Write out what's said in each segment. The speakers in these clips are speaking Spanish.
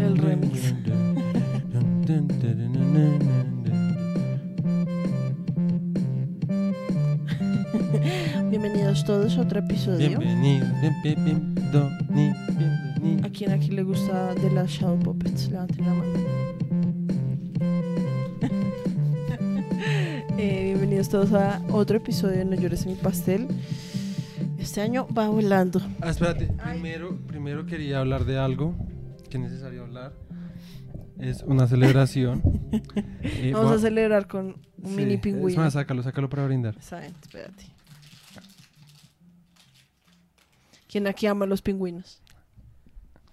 El remix. Bienvenidos todos a otro episodio. Bienvenido, bien, bien, bienvenido, ni- bienvenido. A quien aquí le gusta de las Shadow Puppets, levanten la mano. Eh, bienvenidos todos a otro episodio de No llores en mi pastel. Este año va volando. Ah, espérate, primero, primero quería hablar de algo que es necesario hablar. Es una celebración. Eh, Vamos a celebrar con un sí, mini Es pingüino. más, sácalo, sácalo para brindar. Saben, espérate. ¿Quién aquí ama los pingüinos?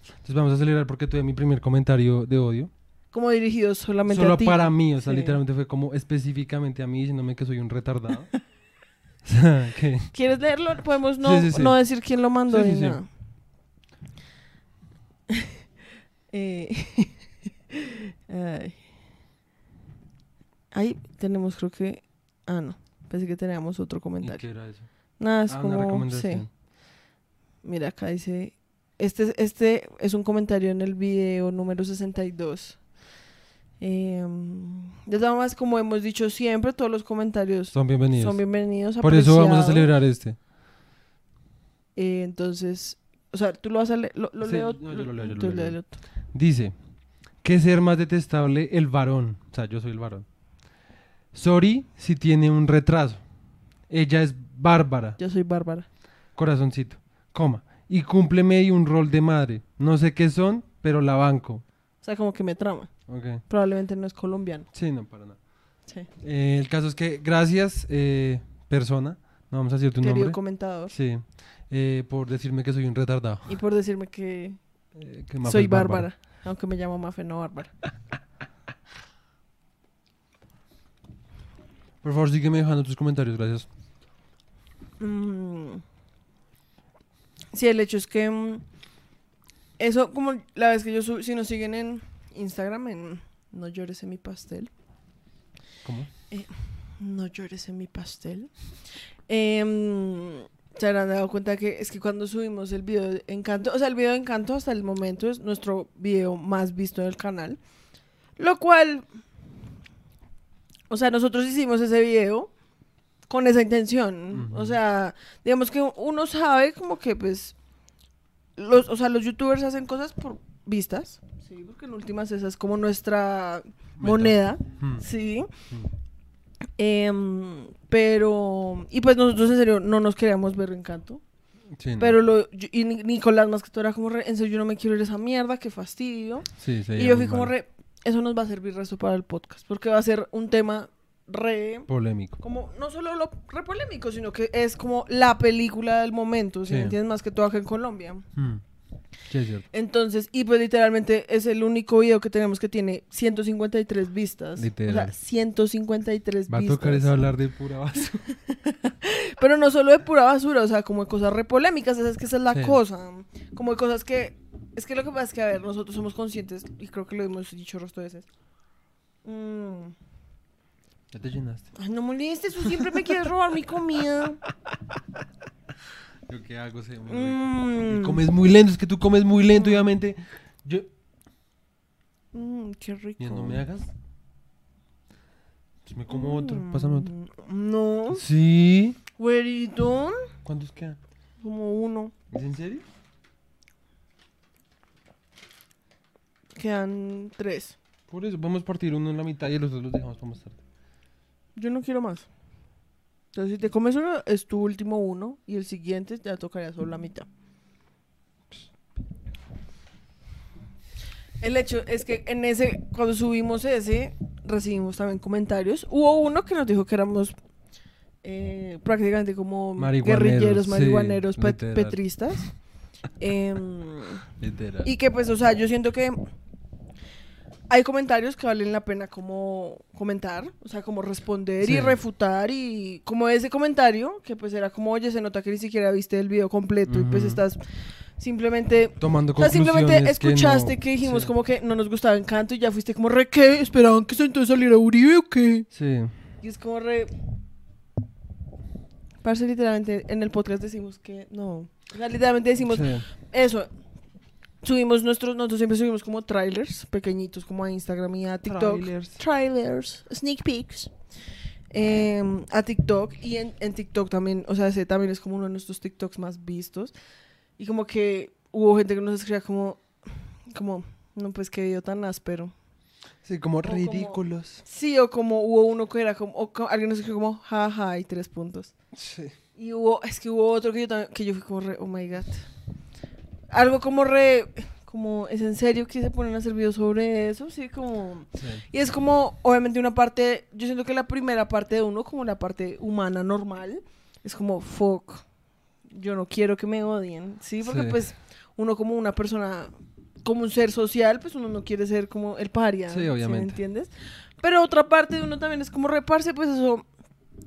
Entonces vamos a celebrar porque tuve mi primer comentario de odio. Como dirigidos solamente Solo a ti. para mí, o sea, Sí. literalmente fue como específicamente a mí diciéndome que soy un retardado. ¿Quieres leerlo? Podemos no, Sí, sí, sí. no decir quién lo mandó ni nada. Eh, ay. Ahí tenemos, creo que. Ah, no. Pensé que teníamos otro ¿Y comentario. qué era eso? Nada, es Ah, como. Mira, acá dice. Este, este es un comentario en el video número 62. Eh, de todas maneras, como hemos dicho siempre, todos los comentarios Son bienvenidos. son bienvenidos. Por eso vamos a celebrar este. Eh, entonces, o sea, tú lo vas a leer. ¿Lo, lo Sí, leo? no, yo lo leo, yo lo leo. Dice, ¿qué ser más detestable el varón? O sea, yo soy el varón. Sorry si tiene un retraso. Ella es bárbara. Yo soy Bárbara. Corazoncito. Coma. Y cúmpleme ahí un rol de madre. No sé qué son, pero la banco. O sea, como que me trama. Probablemente no es colombiano. Sí, no, para nada. Sí. Eh, el caso es que, gracias, eh, persona. No vamos a decir tu Querido nombre. comentador. Sí. eh, por decirme que soy un retardado. Y por decirme que soy Bárbara. Aunque me llamo Mafe, no Bárbara. Por favor, sígueme dejando tus comentarios, gracias. Mm. Sí, el hecho es que mm, eso, como la vez que yo subí, si nos siguen en Instagram, en No llores en mi pastel. ¿Cómo? No llores en mi pastel. Em, se habrán dado cuenta que es que cuando subimos el video de Encanto, o sea, el video de Encanto hasta el momento es nuestro video más visto del canal. Lo cual, o sea, nosotros hicimos ese video con esa intención. O sea, digamos que uno sabe como que pues, los, o sea, los youtubers hacen cosas por vistas. Sí, porque en últimas esa es como nuestra moneda. Hmm. Sí. Mm. Em, pero. Y pues nosotros en serio no nos queríamos ver encanto. Sí, no. Pero lo. yo- y Ni- Nicolás más que todo era como re. En serio, yo no me quiero ir a esa mierda, qué fastidio. Sí, y yo fui como re. Eso nos va a servir resto para el podcast. Porque va a ser un tema re. Polémico. Como no solo lo re polémico, sino que es como la película del momento. Si me entiendes, más que todo acá en Colombia. Hmm. Sí, es cierto. Entonces, y pues literalmente es el único video que tenemos que tiene 153 vistas. Literal. O sea, 153 Va a vistas. tocar es hablar de pura basura. Pero no solo de pura basura, o sea, como de cosas re polémicas, esa es que esa es la Sí. cosa. Como de cosas que. Es que lo que pasa es que, a ver, nosotros somos conscientes, y creo que lo hemos dicho resto de veces. Mm. Ya te llenaste. Ay, no molestes, tú siempre me quieres robar mi comida. Yo qué hago, rico. Mm. Y comes muy lento, es que tú comes muy lento, obviamente. Yo. Mm, qué rico. Ya no me hagas. Pues me como otro. Pásame otro. Mm, No. Sí. Güerito. ¿Cuántos quedan? Como uno. ¿Es en serio? Quedan tres. Por eso, vamos a partir uno en la mitad y los otros los dejamos para más tarde. Yo no quiero más. Entonces, si te comes uno, es tu último uno. Y el siguiente ya tocaría solo la mitad. El hecho es que en ese, cuando subimos ese, recibimos también comentarios. Hubo uno que nos dijo que éramos eh, prácticamente como Marihuaneros, guerrilleros, sí, marihuaneros, pet- petristas. Literal. y que pues, o sea, yo siento que hay comentarios que valen la pena como comentar, o sea, como responder y refutar y como ese comentario que pues era como, oye, se nota que ni siquiera viste el video completo y pues estás simplemente... Tomando O sea, simplemente que escuchaste no- que, dijimos sí. como que no nos gustaba Encanto y ya fuiste como re, ¿qué? ¿Esperaban que entonces saliera Uribe o qué? Sí. Y es como re... Parce, literalmente en el podcast decimos que no. O sea, literalmente decimos Sí. eso. Subimos nuestros, nosotros siempre subimos como trailers pequeñitos como a Instagram y a TikTok. Trailers. Trailers, sneak peeks. eh, a TikTok y en, en TikTok también, o sea, ese también es como uno de nuestros TikToks más vistos. Y como que hubo gente que nos escribía como, como, no, pues qué video tan áspero. Sí, como como- ridículos. Sí, o como hubo uno que era como, o co- alguien nos escribió como, jaja, y tres puntos. Sí. Y hubo, es que hubo otro que yo también, que yo fui como re, oh my god. Algo como re, como, ¿es en serio que se ponen a hacer videos sobre eso? Sí, como... Sí. Y es como, obviamente, una parte, yo siento que la primera parte de uno, como la parte humana normal, es como, fuck, yo no quiero que me odien, ¿sí? Porque Sí. pues uno como una persona, como un ser social, pues uno no quiere ser como el paria, Sí, me obviamente. entiendes? Pero otra parte de uno también es como reparse, pues eso,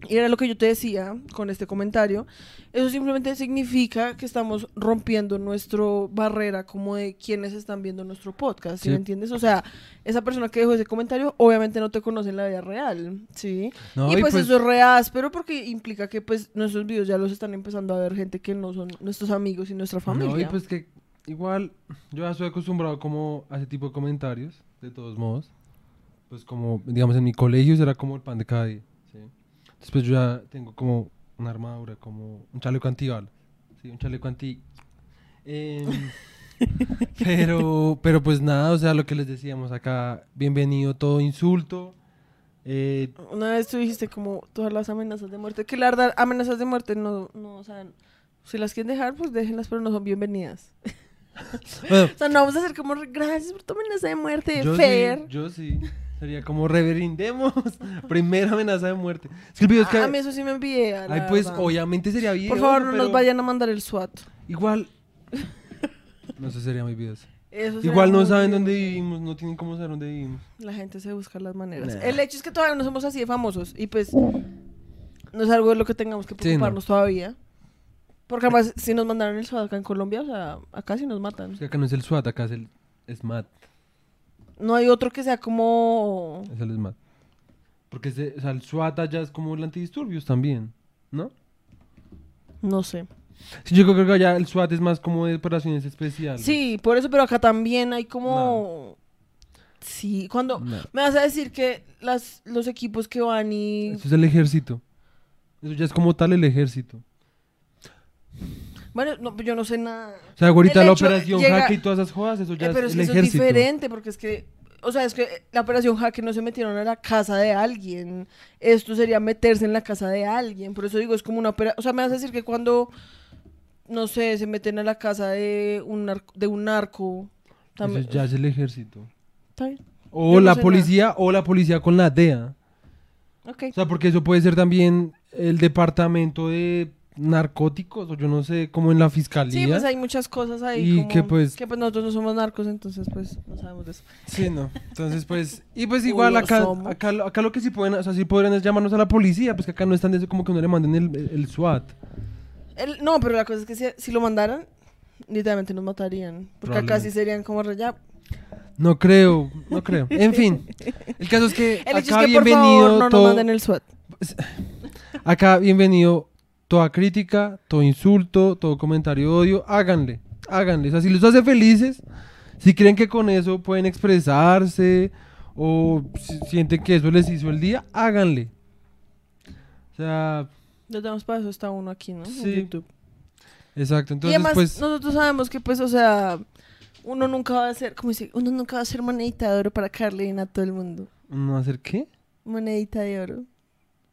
y era lo que yo te decía con este comentario, eso simplemente significa que estamos rompiendo nuestra barrera como de quienes están viendo nuestro podcast, ¿sí, Sí. me entiendes? O sea, esa persona que dejó ese comentario obviamente no te conoce en la vida real, ¿sí? No, y, pues, eso es re áspero porque implica que pues nuestros videos ya los están empezando a ver gente que no son nuestros amigos y nuestra familia. No, y pues que igual yo ya estoy acostumbrado como a ese tipo de comentarios, de todos modos. Pues como, digamos, en mi colegio era como el pan de cada día. Después yo ya tengo como una armadura, como un chaleco antibalas. Sí, un chaleco anti... Em, pero, pero pues nada, o sea, lo que les decíamos acá, bienvenido todo insulto. eh, Una vez tú dijiste como todas las amenazas de muerte, que la verdad, amenazas de muerte no, no, o sea, si las quieren dejar, pues déjenlas, pero no son bienvenidas. bueno, O sea, no vamos a hacer como, gracias por tu amenaza de muerte, Yo Fer. sí, yo sí. Sería como reverindemos. Primera amenaza de muerte. Es que el video es que. Ah, a mí eso sí me envié. Ay, pues verdad. obviamente sería video. Por favor, no pero nos vayan a mandar el SWAT. Igual. No sé, sería muy videos. Eso Igual no saben bien. dónde vivimos, no tienen cómo saber dónde vivimos. La gente se busca las maneras. Nah. El hecho es que todavía no somos así de famosos y pues no es algo de lo que tengamos que Sí, no. preocuparnos todavía. Porque además, si nos mandaron el SWAT acá en Colombia, o sea, acá sí nos matan. Es que acá no es el SWAT, acá es el SMAT. No hay otro que sea como... Es el SMAT. Porque ese- o sea, el SWAT allá es como el antidisturbios también, ¿no? No sé. Sí, yo creo que allá el SWAT es más como de operaciones especiales. Sí, por eso, pero acá también hay como... Sí, cuando... Me vas a decir que las, los equipos que van y... Eso es el ejército. Eso ya es como tal el ejército. Bueno, no, yo no sé nada. O sea, ahorita El la operación llega- Jaque y todas esas jodas, eso ya Eh, pero es es el que eso es diferente, porque es que, o sea, es que la operación hacker no se metieron a la casa de alguien. Esto sería meterse en la casa de alguien. Por eso digo, es como una operación. O sea, me vas a decir que cuando, no sé, se meten a la casa de un, nar- de un narco. Eso También, ya es el ejército. Está bien. O Yo no la sé policía, o la policía con la DEA. Ok. O sea, porque eso puede ser también el departamento de narcóticos, o yo no sé, como en la fiscalía. Sí, pues hay muchas cosas ahí. Y como- que, pues- Que pues nosotros no somos narcos, entonces pues no sabemos de eso. Sí, no. Entonces, pues, y pues igual acá, acá, lo- acá lo que sí pueden, o sea, sí podrían es llamarnos a la policía, pues que acá no están de eso como que no le manden el, el- el SWAT. El- no, pero la cosa es que si, si lo mandaran, literalmente nos matarían. Porque acá sí serían como ya. No creo, no creo. En fin, el caso es que El hecho acá es que por bienvenido favor no nos todo, manden el SWAT. acá bienvenido toda crítica, todo insulto, todo comentario de odio, háganle, háganle. O sea, si les hace felices, si creen que con eso pueden expresarse o si sienten que eso les hizo el día, háganle. O sea, Ya tenemos para eso está uno aquí, ¿no? En Sí. YouTube. exacto. y Entonces, además, pues, nosotros sabemos que, pues, o sea, uno nunca va a ser, como dice, uno nunca va a ser monedita de oro para caerle bien a todo el mundo. ¿no hacer qué? Monedita de oro.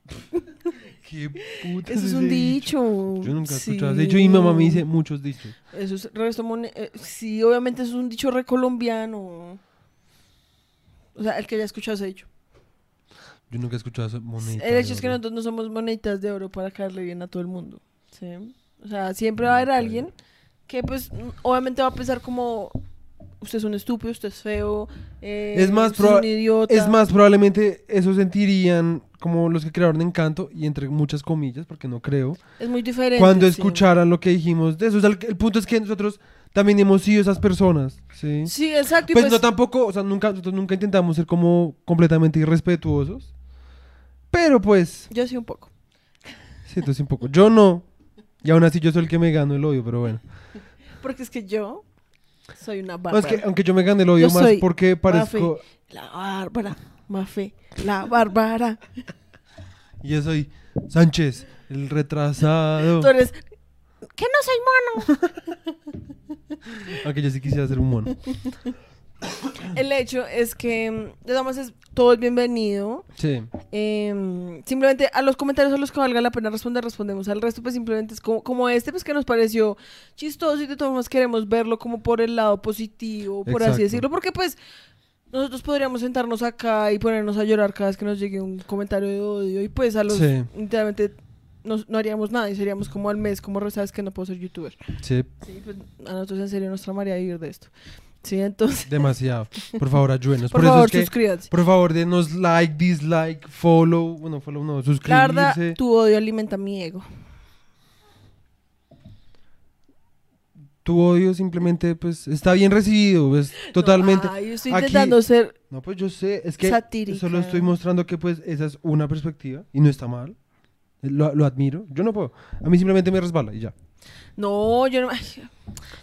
¿Qué puta Eso es un dicho. Yo nunca he Sí. escuchado ese dicho y mi mamá me dice muchos dichos. Eso es resto eh, sí, obviamente eso es un dicho recolombiano. O sea, el que haya escuchado ese dicho. Yo nunca he escuchado eso. El de hecho es que nosotros no somos moneditas de oro para caerle bien a todo el mundo. ¿sí? O sea, siempre va a haber alguien que, pues, obviamente va a pensar como: Usted es un estúpido, usted es feo. eh, Es más usted es un idiota. Es más, probablemente eso sentirían como los que crearon Encanto, y entre muchas comillas, porque no creo, Es muy diferente. cuando sí. escucharan lo que dijimos de eso. O sea, el, el punto es que nosotros también hemos sido esas personas, ¿sí? Sí, exacto. Pues, pues, no tampoco, o sea, nunca, nosotros nunca intentamos ser como completamente irrespetuosos. Pero pues, Yo sí un poco. siento así un poco. Yo no. Y aún así yo soy el que me gano el odio, pero bueno. Porque es que yo soy una No, bárbara. es que aunque yo me gane el odio Yo más porque parezco... La bárbara. Mafe. La bárbara. Y yo soy Sánchez, el retrasado. Tú eres... Que no soy mono. Aunque yo sí quisiera ser un mono. El hecho es que, mm, de todas maneras, es- todo es bienvenido. Sí. Em, simplemente a los comentarios a los que valga la pena responder, respondemos. Al resto, pues simplemente es como, como este, pues que nos pareció chistoso y de todas formas queremos verlo como por el lado positivo, por Exacto. así decirlo, porque pues nosotros podríamos sentarnos acá y ponernos a llorar cada vez que nos llegue un comentario de odio y pues a los, Sí. literalmente, nos- no haríamos nada y seríamos como al mes, como sabes que no puedo ser youtuber. Sí, Sí, pues a nosotros en serio nos tramaría vivir de esto. Sí, entonces, demasiado. Por favor, ayúdenos. por, Por, favor, eso es que, por favor, denos like, dislike, follow. Bueno, follow no, La verdad, suscribirse. tu odio alimenta mi ego. Tu odio simplemente, pues, está bien recibido. Pues, totalmente. Ay, yo estoy Aquí- intentando ser No, pues yo sé, es que Satírica. solo estoy mostrando que pues esa es una perspectiva y no está mal. Lo, lo admiro. Yo no puedo. A mí simplemente me resbala y ya. No, yo no. ay,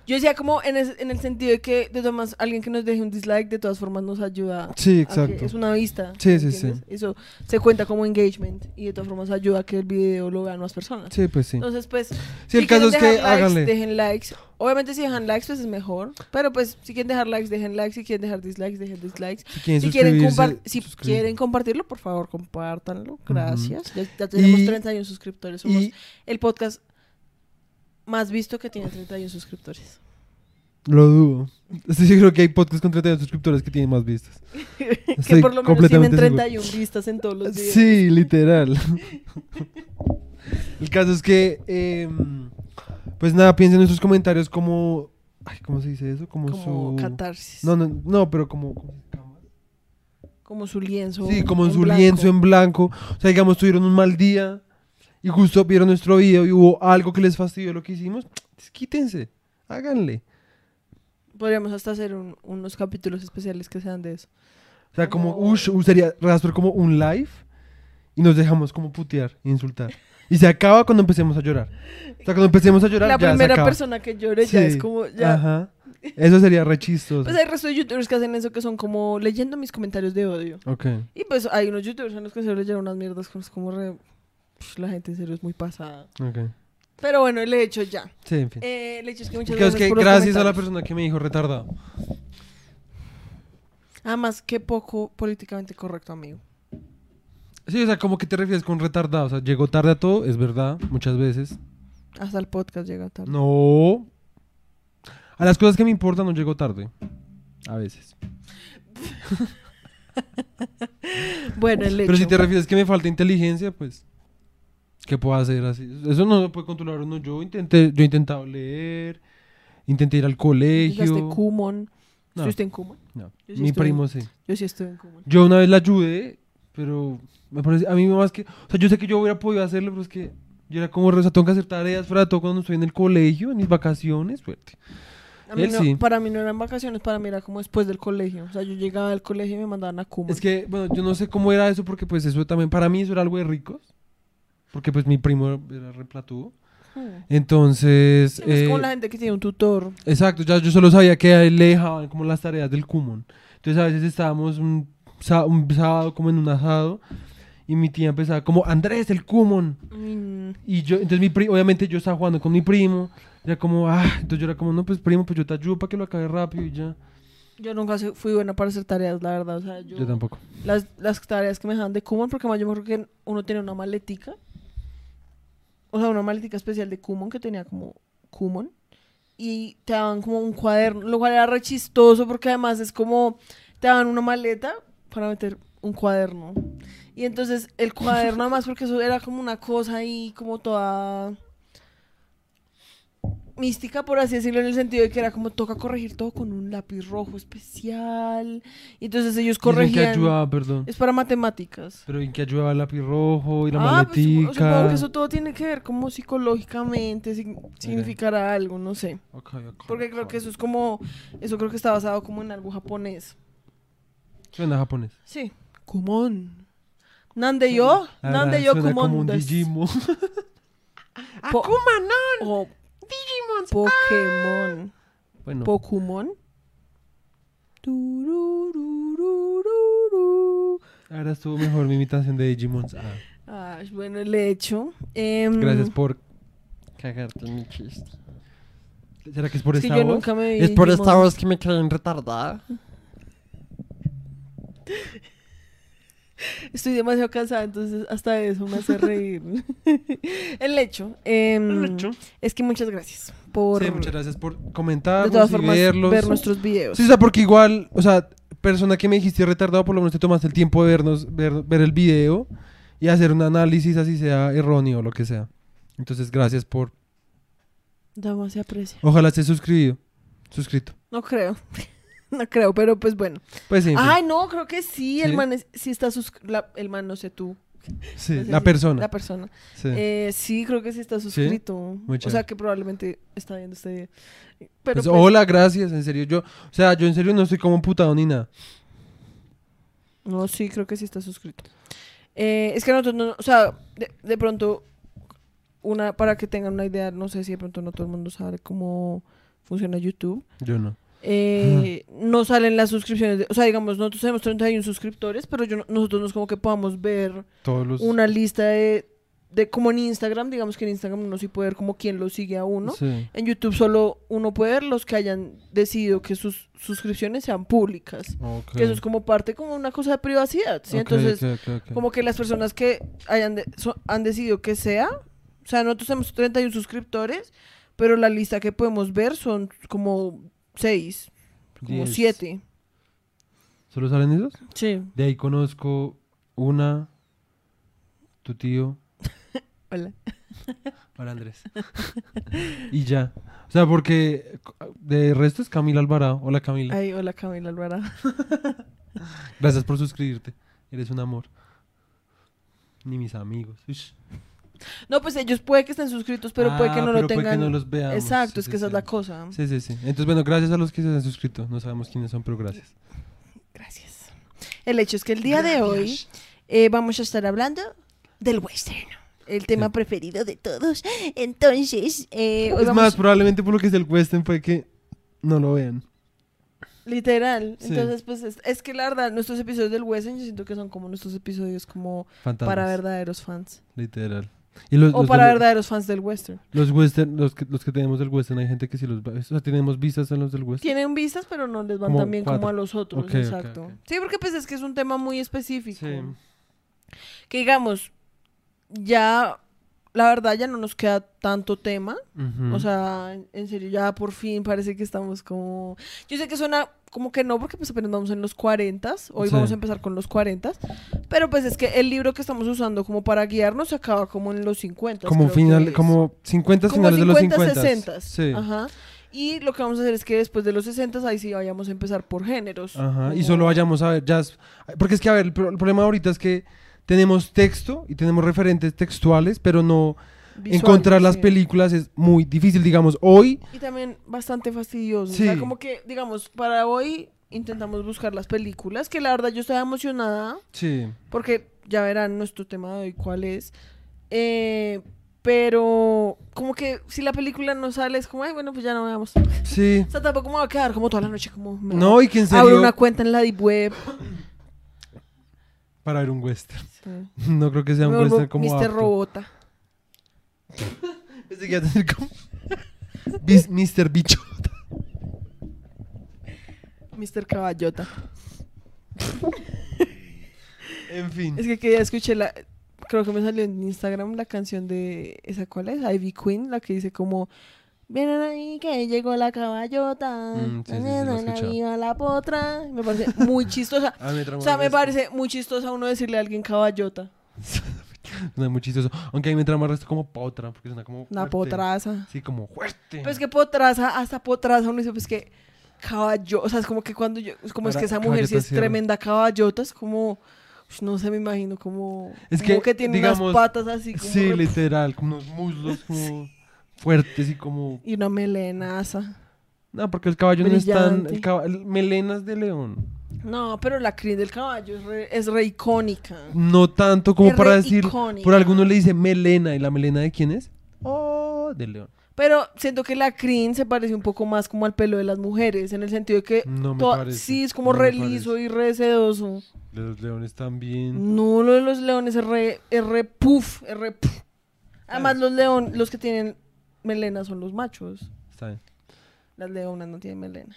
yo decía como en, es- en el sentido de que de todas formas alguien que nos deje un dislike de todas formas nos ayuda. Sí, exacto. es una vista. Sí, sí, ¿entiendes? Eso se cuenta como engagement y de todas formas ayuda a que el video lo vean más personas. Sí, pues sí. Entonces, pues, Sí, el caso es que likes, háganle. dejen likes. Obviamente, si dejan likes, pues es mejor. Pero, pues, si quieren dejar likes, dejen likes. Si quieren dejar dislikes, dejen dislikes. Si quieren Si quieren, si quieren compartirlo, por favor, compártanlo. Gracias. Ya, ya tenemos Y- 31 suscriptores. Somos Y el podcast más visto que tiene 31 suscriptores. lo dudo. Estoy seguro que hay podcasts con 32 suscriptores que tienen más vistas. que por lo menos tienen seguro. 31 vistas en todos los videos. Sí, literal. El caso es que, em, pues nada, piensen en sus comentarios como, ay, ¿cómo se dice eso? Como, Como su... catarsis. No, no, no, pero como... como- su lienzo. Sí, como en en su blanco. lienzo en blanco. O sea, digamos, tuvieron un mal día y justo vieron nuestro video y hubo algo que les fastidió lo que hicimos. Quítense, háganle. Podríamos hasta hacer un- unos capítulos especiales que sean de eso. O sea, como, Como- ush, sería rastro como un live y nos dejamos como putear e insultar. Y se acaba cuando empecemos a llorar. O sea, cuando empecemos a llorar, La ya se primera acaba. persona que llore ya Sí, es como. Ya. Ajá. Eso sería re chistoso. Pues hay resto de youtubers que hacen eso que son como leyendo mis comentarios de odio. Ok. Y pues hay unos youtubers en los que se llevan unas mierdas como re. Psh, la gente en serio es muy pasada. Ok. Pero bueno, el hecho ya. Sí, en fin. Eh, el hecho es que muchas es gracias que por los gracias a la persona que me dijo retardado. Además, qué poco políticamente correcto, amigo. Sí, o sea, como que te refieres con retardado. O sea, llegó tarde a todo, es verdad, muchas veces. Hasta el podcast llega tarde. No. A las cosas que me importan no llego tarde. A veces. Bueno, el hecho. Pero si te refieres que me falta inteligencia, pues. ¿Qué puedo hacer así? Eso no lo puede controlar uno. Yo intenté, yo he intentado leer, intenté ir al colegio. Llegaste Kumon. No. ¿Estuviste en Kumon? No, sí mi primo sí. Yo sí estuve en Kumon. Yo una vez la ayudé, pero me parece, a mí más que, o sea, yo sé que yo hubiera podido hacerlo, pero es que yo era como, o sea, tengo que hacer tareas para todo cuando estoy en el colegio, en mis vacaciones, fuerte. A mí Él no- sí. Para mí no eran vacaciones, para mí era como después del colegio. O sea, yo llegaba al colegio y me mandaban a Kumon. Es que, bueno, yo no sé cómo era eso, porque pues eso también, para mí eso era algo de ricos, porque pues mi primo era replatudo. Hmm. Entonces, Sí, es como eh, la gente que tiene un tutor. exacto, ya yo solo sabía que a él le dejaban como las tareas del Kumon. Entonces a veces estábamos un, un sábado como en un asado y mi tía empezaba como, Andrés, el Kumon. Mm, Y yo, entonces mi primo, obviamente yo estaba jugando con mi primo, ya como, ah, entonces yo era como, no, pues primo, pues yo te ayudo para que lo acabe rápido y ya. Yo nunca fui buena para hacer tareas, la verdad. O sea, yo, Yo tampoco. Las, las tareas que me dejaban de Kumon, porque además yo me acuerdo que uno tenía una maletica. O sea, una maletica especial de Kumon que tenía como Kumon. Y te daban como un cuaderno, lo cual era re chistoso porque además es como, te daban una maleta para meter un cuaderno. Y entonces el cuaderno además porque eso era como una cosa ahí como toda mística, por así decirlo, en el sentido de que era como toca corregir todo con un lápiz rojo especial. Y entonces ellos ¿Y eso ¿En qué corregían. ayudaba, perdón? Es para matemáticas. Pero ¿en qué ayudaba el lápiz rojo y la ah, pues, supongo- maletica? supongo que eso todo tiene que ver como psicológicamente, sig- significará algo, no sé. Ok, ok, Porque creo que eso es como, eso creo que está basado como en algo japonés. Suena japonés. Sí. Kumon. Nande yo, verdad, nande yo kumon como un. Digimon. Po- ¡Akumanon! o ¡Digimons! Pokémon. Bueno, Pokémon. Ahora estuvo mejor mi imitación de Digimons. Ah, Ah, bueno, el hecho. Em, gracias por cagarte en mi chiste. ¿Será que es por Es que esta yo voz? nunca me vi Es por esta Digimon. voz que me creen retardada. Estoy demasiado cansada, entonces hasta eso me hace reír. el hecho. em, El hecho. Es que muchas gracias por, Sí, muchas gracias por formas, verlos. ver nuestros videos. Sí, o sea, porque igual, o sea, persona que me dijiste retardado, por lo menos te tomaste el tiempo de vernos, ver, ver el video y hacer un análisis así sea erróneo o lo que sea. Entonces, gracias por... Dama se aprecia. Ojalá estés suscribido. Suscrito. No creo. no creo, pero pues bueno. Pues sí. Ay, no, creo que sí. El ¿Sí? man es- sí está suscrito. El man, no sé tú. sí, no sé la persona. La persona. sí. Eh, sí, creo que sí está suscrito. O sea que probablemente está viendo este video. Pero Pues, pues, hola, gracias, en serio. Yo, o sea, yo en serio no estoy como putado ni nada. No, sí, creo que sí está suscrito. Eh, es que nosotros no, o sea, de, de pronto, una, para que tengan una idea, no sé si de pronto no todo el mundo sabe cómo funciona YouTube. Yo no. Eh, no salen las suscripciones, de- o sea, digamos, nosotros tenemos 31 suscriptores, pero yo no- nosotros no es como que podamos ver Todos los... una lista de, de, como en Instagram, digamos que en Instagram uno sí puede ver como quién lo sigue a uno. Sí. En YouTube solo uno puede ver los que hayan decidido que sus suscripciones sean públicas. Que eso es como parte, como una cosa de privacidad, ¿sí? Entonces, como que las personas que hayan de- so- han decidido que sea, o sea, nosotros tenemos 31 suscriptores, pero la lista que podemos ver son como 6, como Diez. 7. ¿Solo salen esos? Sí. De ahí conozco una, tu tío, Hola. Hola Andrés. y ya. O sea, porque de resto es Camila Alvarado. Hola Camila. Ay, hola Camila Alvarado. Gracias por suscribirte. Eres un amor. Ni mis amigos. Ush. No, pues ellos puede que estén suscritos, pero puede que Ah, no pero lo puede que tengan. no los veamos. Exacto, Sí, es que sí, esa es la cosa. Sí, sí, sí. Entonces, bueno, gracias a los que se han suscrito. No sabemos quiénes son, pero gracias. Gracias. El hecho es que el día de hoy eh, vamos a estar hablando del western. El tema Sí. preferido de todos. Entonces, eh, hoy Es vamos más, probablemente por lo que es el western fue que no lo vean. literal. Sí. Entonces, pues es, es que la verdad, nuestros episodios del western yo siento que son como nuestros episodios como Fantasmas. para verdaderos fans. Literal. Y los, O los- para verdaderos fans del western. Los western, los que, los que tenemos del western, hay gente que sí los ve. O sea, tenemos vistas en los del western. Tienen vistas, pero no les van Como tan bien como a los otros. Exacto. Sí, porque pues es que es un tema muy específico. Sí. Que digamos, ya, la verdad ya no nos queda tanto tema. Ujú. O sea, en- serio, ya por fin parece que estamos como... Yo sé que suena como que no, porque pues apenas vamos en los 40, hoy Sí. vamos a empezar con los 40, pero pues es que el libro que estamos usando como para guiarnos se acaba como en los 50. como final, como 50 Como finales de los 50. 60. Sí. Ajá. Y lo que vamos a hacer es que después de los 60 ahí sí vayamos a empezar por géneros. Ajá. Y como- solo vayamos a ver jazz. Porque es que, a ver, el problema ahorita es que tenemos texto y tenemos referentes textuales, pero no visuales, encontrar las sí. películas es muy difícil. Digamos, hoy, Y también bastante fastidioso. O Sí. sea, como que, digamos, para hoy intentamos buscar las películas, que la verdad yo estaba emocionada, sí. porque ya verán nuestro tema de hoy cuál es. Eh, pero como que si la película no sale es como, ay, bueno, pues ya no veamos. Sí. O sea, tampoco me va a quedar como toda la noche como... No, y que en Abro serio, una cuenta en la deep web. Para ver un western. Sí. No creo que sea un western como Mr. apto. Robota. Pensé que iba a tener como... Mr. Bicho. Mr. Caballota. En fin. Es que que ya escuché la... Creo que me salió en Instagram la canción de... ¿Esa cuál es? Ivy Queen, la que dice como... Vienen ahí que llegó la caballota. Mm, sí, sí, sí, la potra. Me parece muy chistosa. O sea, me parece muy chistosa uno decirle a alguien caballota. No, es muy chistoso. Aunque a mí me trama resto como potra, porque suena como Una fuerte. potraza. Sí, como fuerte. Pues que potraza, hasta potraza uno dice, pues que caballo, o sea, es como que cuando yo, es como es que esa mujer sí es tremenda caballota, es como, no sé, me imagino como, Es como que, que, tiene digamos, unas patas así como Sí, re- literal, como unos muslos como fuertes y como... y una melenaza. No, porque el caballo no es tan... El el- Melenas de león. No, pero la crin del caballo es re, es re icónica. No tanto como Es para decir... icónica. Por alguno le dice melena. ¿Y la melena de quién es? pelo del león. Pero siento que la crin se parece un poco más como al pelo de las mujeres, en el sentido de que No me toda- parece. sí es como no re liso y re sedoso. Los leones también. No, lo de los leones es re, es re puff, es re puff. Además, los leones, los que tienen melena son los machos. Está bien, Las leonas no tienen melena.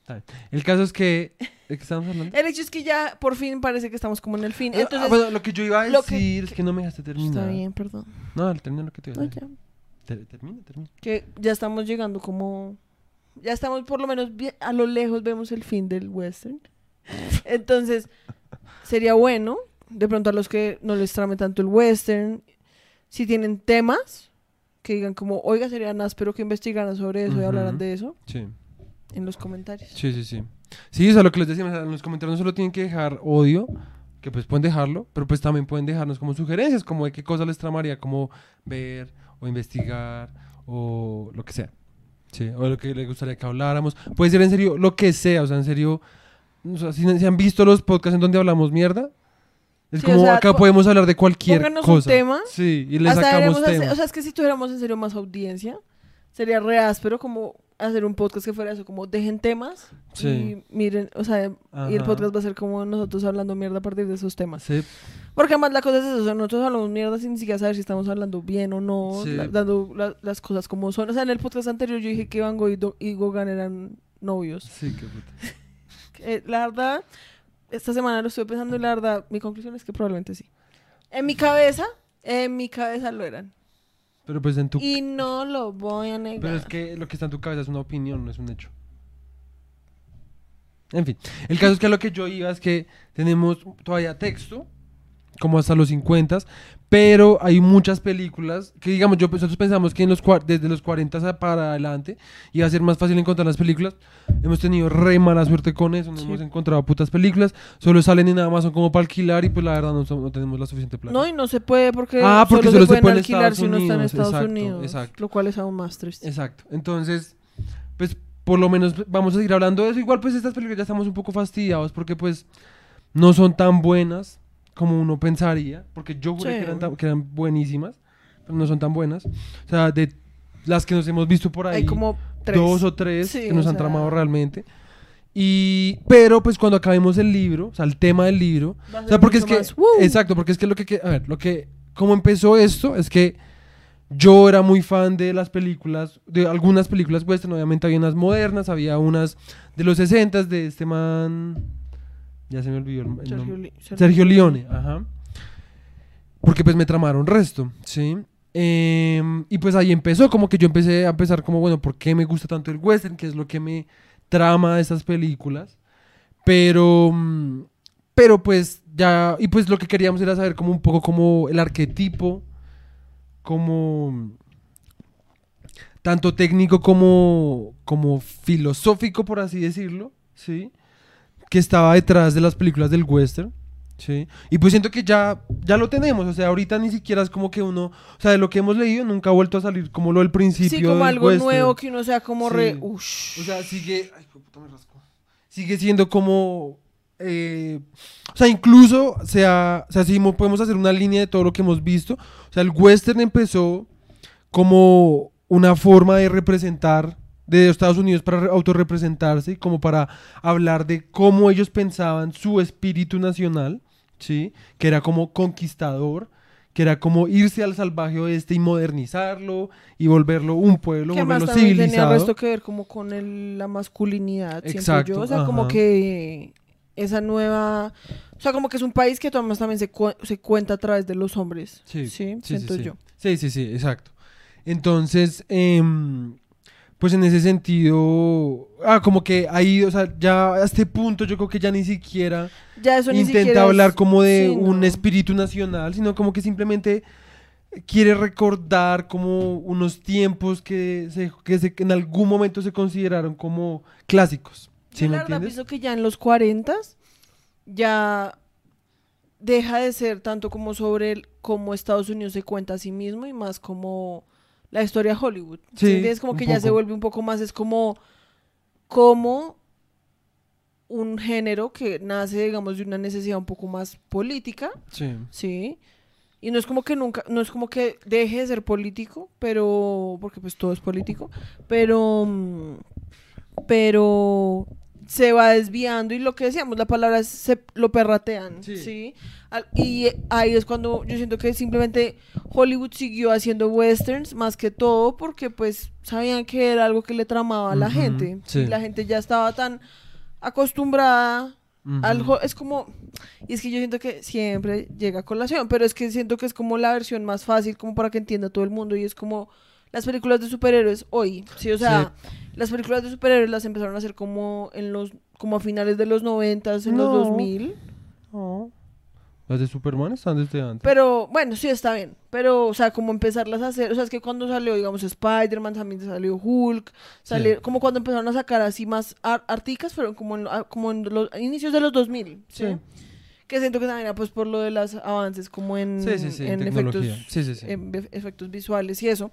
está bien. El caso es que... ¿De qué estamos hablando? El hecho es que ya por fin parece que estamos como en el fin. Ah, Entonces, bueno, lo que yo iba a que- decir es que no me dejaste terminar. está bien, perdón. No, termina lo que te iba a decir. Ter- Termina, termina. Que ya estamos llegando como... Ya estamos por lo menos bien- a lo lejos vemos el fin del western. Entonces, sería bueno, de pronto a los que no les trame tanto el western, si tienen temas, que digan como, oiga, sería áspero que investigaran sobre eso y Ujú. hablaran de eso Sí, en los comentarios. sí, sí, sí. Sí, eso es lo que les sea, En los comentarios no solo tienen que dejar odio, que pues pueden dejarlo, pero pues también pueden dejarnos como sugerencias, como de qué cosa les tramaría, como ver o investigar o lo que sea. Sí, o lo que les gustaría que habláramos. Puede ser en serio lo que sea, o sea, en serio. O sea, si, si han visto los podcasts en donde hablamos mierda, es Sí, o como sea, acá po- podemos hablar de cualquier pónganos un cosa. tema. Sí, y le sacamos temas. o sea, es que si tuviéramos en serio más audiencia, sería re áspero como hacer un podcast que fuera eso, como dejen temas Sí. y miren, o sea, y el Ajá. podcast va a ser como nosotros hablando mierda a partir de esos temas. Sí, Porque además la cosa es eso, o sea, nosotros hablamos mierda sin ni siquiera saber si estamos hablando bien o no, Sí. la- dando la- las cosas como son. O sea, en el podcast anterior yo dije que Van Gogh y, Do- y Gauguin eran novios. sí, qué puta. Eh, la verdad, esta semana lo estuve pensando y la verdad, mi conclusión es que probablemente sí. En mi cabeza, en mi cabeza lo eran. Pero pues en tu Y no lo voy a negar. Pero es que lo que está en tu cabeza es una opinión, no es un hecho. En fin, el caso es que a lo que yo iba es que tenemos todavía texto, como hasta los 50, pero hay muchas películas que, digamos, yo, nosotros pensamos que en los, desde los 40 para adelante iba a ser más fácil encontrar las películas. Hemos tenido re mala suerte con eso, no Sí. hemos encontrado putas películas, solo salen en Amazon como para alquilar y pues la verdad no, no tenemos la suficiente plata. No, y no se puede porque, Ah, porque solo, solo se se pueden puede en alquilar Estados si uno está en Unidos, Estados exacto, Unidos. exacto. Lo cual es aún más triste. Exacto. Entonces, pues por lo menos vamos a seguir hablando de eso. Igual pues estas películas ya estamos un poco fastidiados porque pues no son tan buenas como uno pensaría. Porque yo juré Sí. que, eran tan- que eran buenísimas, pero no son tan buenas. O sea, de las que nos hemos visto por ahí, Hay como tres. dos o tres Sí, que nos han sea- tramado realmente. Y, pero pues cuando acabemos el libro, o sea, el tema del libro, o sea, porque es que, exacto, porque es que lo que, a ver, lo que, cómo empezó esto es que yo era muy fan de las películas, de algunas películas western, obviamente había unas modernas, había unas de los 60 de este man, ya se me olvidó el, el Sergio, nombre. Sergio Leone, ajá. Porque pues me tramaron resto, ¿sí? Em, y pues ahí empezó, como que yo empecé a empezar como, bueno, ¿por qué me gusta tanto el western? ¿Qué es lo que me trama de estas películas? Pero, mm, pero pues ya, y pues lo que queríamos era saber como un poco como el arquetipo, como tanto técnico como, como filosófico, por así decirlo, ¿sí? Que estaba detrás de las películas del western. Sí. Y pues siento que ya, ya lo tenemos. O sea, ahorita ni siquiera es como que uno. O sea, de lo que hemos leído, nunca ha vuelto a salir como lo del principio. Sí, como algo western. nuevo que uno sea como Sí. re... ush. O sea, sigue. Ay, puta, me rasco. Sigue siendo como. eh, o sea, incluso sea, o sea, si mo- podemos hacer una línea de todo lo que hemos visto. O sea, el western empezó como una forma de representar de Estados Unidos para re- autorrepresentarse y como para hablar de cómo ellos pensaban su espíritu nacional, ¿sí? Que era como conquistador, que era como irse al salvaje oeste y modernizarlo y volverlo un pueblo, que volverlo también tenía civilizado. resto que ver como con el- la masculinidad, siento Exacto, yo. O sea, como que esa nueva... O sea, como que es un país que además también se, cu- se cuenta a través de los hombres. Sí, Sí, sí, siento sí. yo. Sí, sí, sí, exacto. Entonces, em, pues en ese sentido, ah, como que ahí, o sea, ya a este punto yo creo que ya ni siquiera Ya eso ni intenta siquiera hablar es- como de sí, un no. espíritu nacional, sino como que simplemente quiere recordar como unos tiempos que, se, que, se- que en algún momento se consideraron como clásicos. ¿Sí Yo me la verdad entiendes? pienso que ya en los 40 ya deja de ser tanto como sobre el- cómo Estados Unidos se cuenta a sí mismo y más como la historia de Hollywood. Sí, ¿sí? Es como que ya se vuelve un poco más, es como, como un género que nace, digamos, de una necesidad un poco más política, Sí. ¿sí? Y no es como que nunca, no es como que deje de ser político, pero, porque pues todo es político, pero, mm, pero se va desviando y lo que decíamos, la palabra es se lo perratean, Sí. ¿sí? Al- y ahí es cuando yo siento que simplemente Hollywood siguió haciendo westerns más que todo porque pues sabían que era algo que le tramaba a la gente. sí. Y la gente ya estaba tan acostumbrada algo es como y es que yo siento que siempre llega a colación pero es que siento que es como la versión más fácil como para que entienda todo el mundo y es como las películas de superhéroes hoy sí o sea las películas de superhéroes las empezaron a hacer como en los como a finales de los noventas en No. los 2000 No. Las de Superman están desde antes. pero bueno sí está bien pero o sea como empezarlas a hacer o sea es que cuando salió digamos Spider-Man también salió Hulk salió como cuando empezaron a sacar así más ar- articas fueron como en, ah, como en los inicios de los 2000 ¿sí? Sí. Que siento que también pues por lo de los avances como en, Sí, sí, sí, en efectos, tecnología. Sí, sí, sí. en efectos visuales y eso.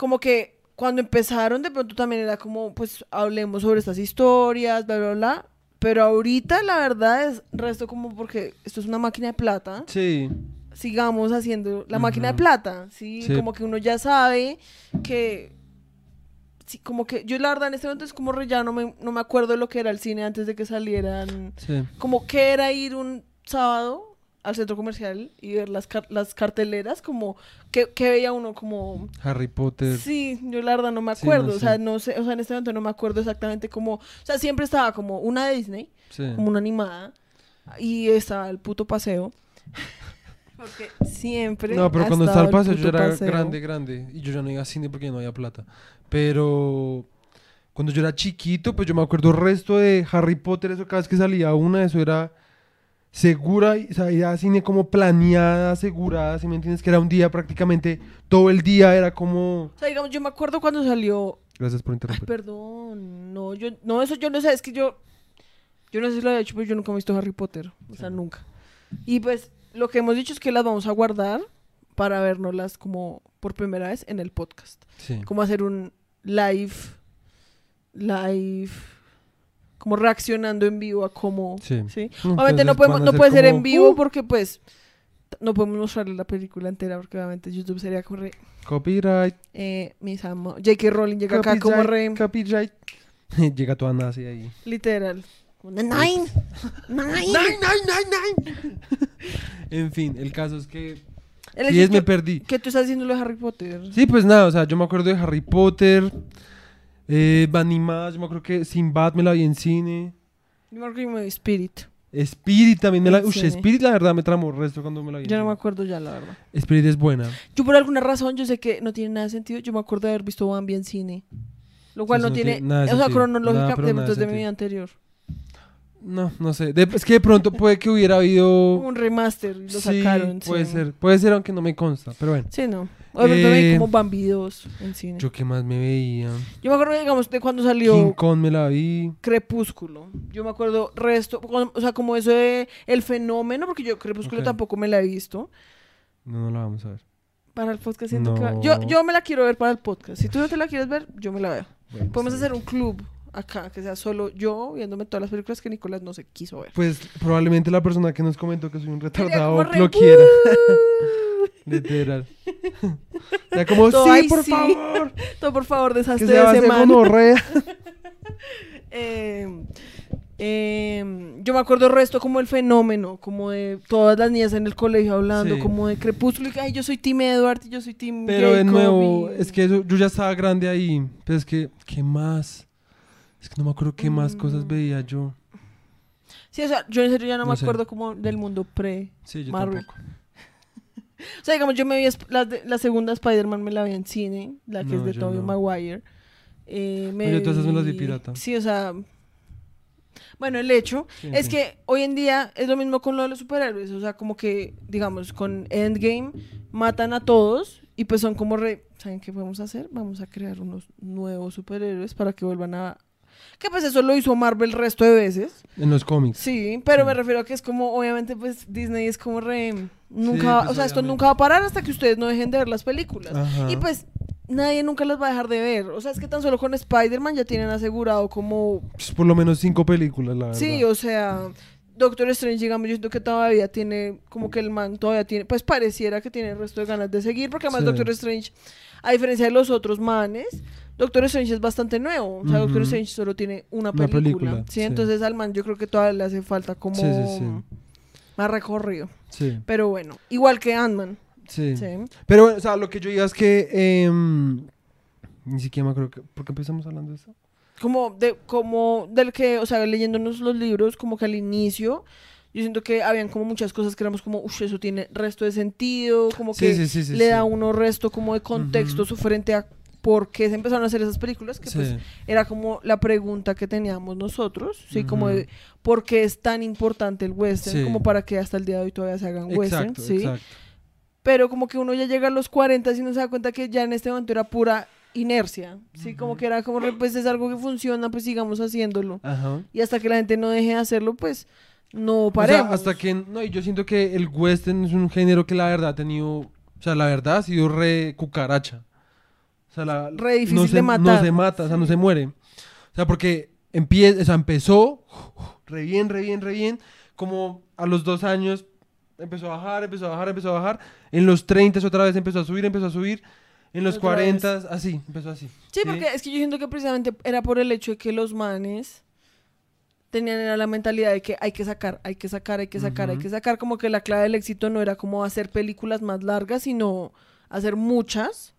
Como que cuando empezaron de pronto también era como pues hablemos sobre estas historias, bla, bla, bla. Pero ahorita la verdad es resto como porque esto es una máquina de plata. Sí. Sigamos haciendo la máquina de plata, ¿sí? Sí. Como que uno ya sabe que... Sí, como que yo la verdad en este momento es como re ya no me, no me acuerdo de lo que era el cine antes de que salieran Sí. como que era ir un sábado al centro comercial y ver las, car- las carteleras, como que, que veía uno como... Harry Potter. Sí, yo la verdad no me Sí, acuerdo, no o sea, sé. no sé, o sea, en este momento no me acuerdo exactamente cómo, o sea, siempre estaba como una de Disney, Sí. como una animada, y estaba el puto paseo. Porque siempre... No, pero ha cuando estaba el paseo yo era paseo. grande, grande. Y yo ya no iba a cine porque no había plata. Pero cuando yo era chiquito, pues yo me acuerdo el resto de Harry Potter, eso cada vez que salía una, eso era segura, y- o sea, era cine como planeada, asegurada, si me entiendes, que era un día prácticamente, todo el día era como... O sea, digamos, yo me acuerdo cuando salió Gracias por Ay, interrumpir. perdón. No, yo, no, eso yo no sé, es que yo, yo no sé si lo había hecho, pero yo nunca he visto Harry Potter. O sea, nunca. Y pues, lo que hemos dicho es que las vamos a guardar para vernoslas como por primera vez en el podcast. Sí. Como hacer un live, live, como reaccionando en vivo a cómo, Sí. ¿sí? Obviamente no, podemos, no puede ser en vivo uh, porque pues no podemos mostrarle la película entera porque obviamente YouTube sería como re, Copyright. eh, mis amos. J.K. Rowling llega acá como copyright, re... Copyright. Llega toda nazi ahí. Literal. Nine. Nine. Nine, nine, nine, nine. en fin, el caso es que... Sí, es, me perdí. que tú estás haciendo lo de Harry Potter. Sí, pues nada, o sea, yo me acuerdo de Harry Potter, eh, yo me acuerdo que Sinbad me la vi en cine, Yo me acuerdo que Spirit. Spirit también me la... Uy. Spirit la verdad me tramó el resto cuando me la vi. Yo no me acuerdo ya, la verdad. Spirit es buena. Yo por alguna razón, yo sé que no tiene nada de sentido. Yo me acuerdo de haber visto Bambi en cine. Lo cual eso no no tiene, tiene o sea, sentido. Nada, cronológica pero de, mi vida anterior. No, no sé. De- es que de pronto puede que hubiera habido... Un remaster lo sí, sacaron. puede sí. ser. Puede ser, aunque no me consta, pero bueno. Sí, no. O de pronto me vi Eh, como Bambi 2 en cine. Yo, Yo qué más me veía. me acuerdo, digamos, de cuando salió King Kong me la vi. Crepúsculo. Yo me acuerdo resto, o sea, como eso de el fenómeno, porque yo Crepúsculo tampoco me la he visto. No, no la vamos a ver. Para el podcast siento que va-. Yo, yo me la quiero ver para el podcast. Si tú no te la quieres ver, yo me la veo. Bueno, Podemos hacer un club acá, que sea solo yo viéndome todas las películas que Nicolás no se quiso ver. Pues probablemente la persona que nos comentó que soy un retardado re- lo quiera. Literal. Ya como, Todo, sí, "Ay, por sí". favor. Todo, por favor, Que deshazte se de va a ese. Eh, eh, yo me acuerdo el resto como el fenómeno, como de todas las niñas en el colegio hablando, Sí. como de Crepúsculo, y que, ay, yo soy Team Edward y yo soy Team Pero de Jacob", nuevo, y- es que eso- yo ya estaba grande ahí. Pero es que, ¿qué más? Es que no me acuerdo qué más cosas Mm. veía yo. Sí, o sea, yo en serio ya no, No me sé. acuerdo como del mundo pre. Sí, yo Marvel. tampoco. O sea, digamos, yo me vi la, la segunda Spider-Man me la vi en cine, la que No, es de yo Tobey no. Maguire. Eh, me Oye, todas esas me las vi pirata. Sí, o sea... Bueno, el hecho Sí, es que hoy en día es lo mismo con lo de los superhéroes. O sea, como que, digamos, con Endgame matan a todos y pues son como re... ¿Saben qué podemos hacer? Vamos a crear unos nuevos superhéroes para que vuelvan a... Que pues eso lo hizo Marvel el resto de veces. En los cómics. Sí, pero Sí. me refiero a que es como, obviamente, pues Disney es como re... Nunca, pues, o sea, esto nunca va a parar hasta que ustedes no dejen de ver las películas. Ajá. Y pues nadie nunca las va a dejar de ver. O sea, es que tan solo con Spider-Man ya tienen asegurado como... Pues, por lo menos cinco películas, la verdad. Sí, o sea, Doctor Strange, digamos, yo siento que todavía tiene, como que el man todavía tiene, pues pareciera que tiene el resto de ganas de seguir, porque además Sí. Doctor Strange, a diferencia de los otros manes, Doctor Strange es bastante nuevo. O sea, Doctor. Strange solo tiene una Una película. película, ¿sí? sí. Entonces al man yo creo que todavía le hace falta como Sí, sí, sí. más recorrido. Sí, Pero bueno, igual que Ant-Man. sí. Sí. Pero, bueno, o sea, lo que yo digo es que... em, ni siquiera me acuerdo que... ¿Por qué empezamos hablando de eso? Como, de, como del que, o sea, leyéndonos los libros, como que al inicio, yo siento que habían como muchas cosas que éramos como, uff, eso tiene resto de sentido, como Sí, que sí, sí, sí, le sí. da uno resto como de contexto Ujú. su frente a por qué se empezaron a hacer esas películas, que Sí. pues era como la pregunta que teníamos nosotros, ¿sí? Como de por qué es tan importante el western, Sí. como para que hasta el día de hoy todavía se hagan western, ¿sí? exacto. Pero como que uno ya llega a los 40 y no se da cuenta que ya en este momento era pura inercia, ¿sí? Como que era como, pues es algo que funciona, pues sigamos haciéndolo. Ajá. Y hasta que la gente no deje de hacerlo, pues no O sea, paremos. hasta que... No, y yo siento que el western es un género que la verdad ha tenido... O sea, la verdad ha sido re cucaracha. O sea, la, Re difícil no se, de matar. No se mata, o sea, no se muere. O sea, porque empie o sea, empezó re bien, re bien, re bien. Como a los dos años empezó a bajar, empezó a bajar, empezó a bajar. En los 30 otra vez empezó a subir, empezó a subir. En los Otra vez. 40 así, empezó así. Sí, porque es que yo siento que precisamente era por el hecho de que los manes tenían la mentalidad de que hay que sacar, hay que sacar, hay que sacar, hay que sacar, como que la clave del éxito no era como hacer películas más largas, sino hacer muchas.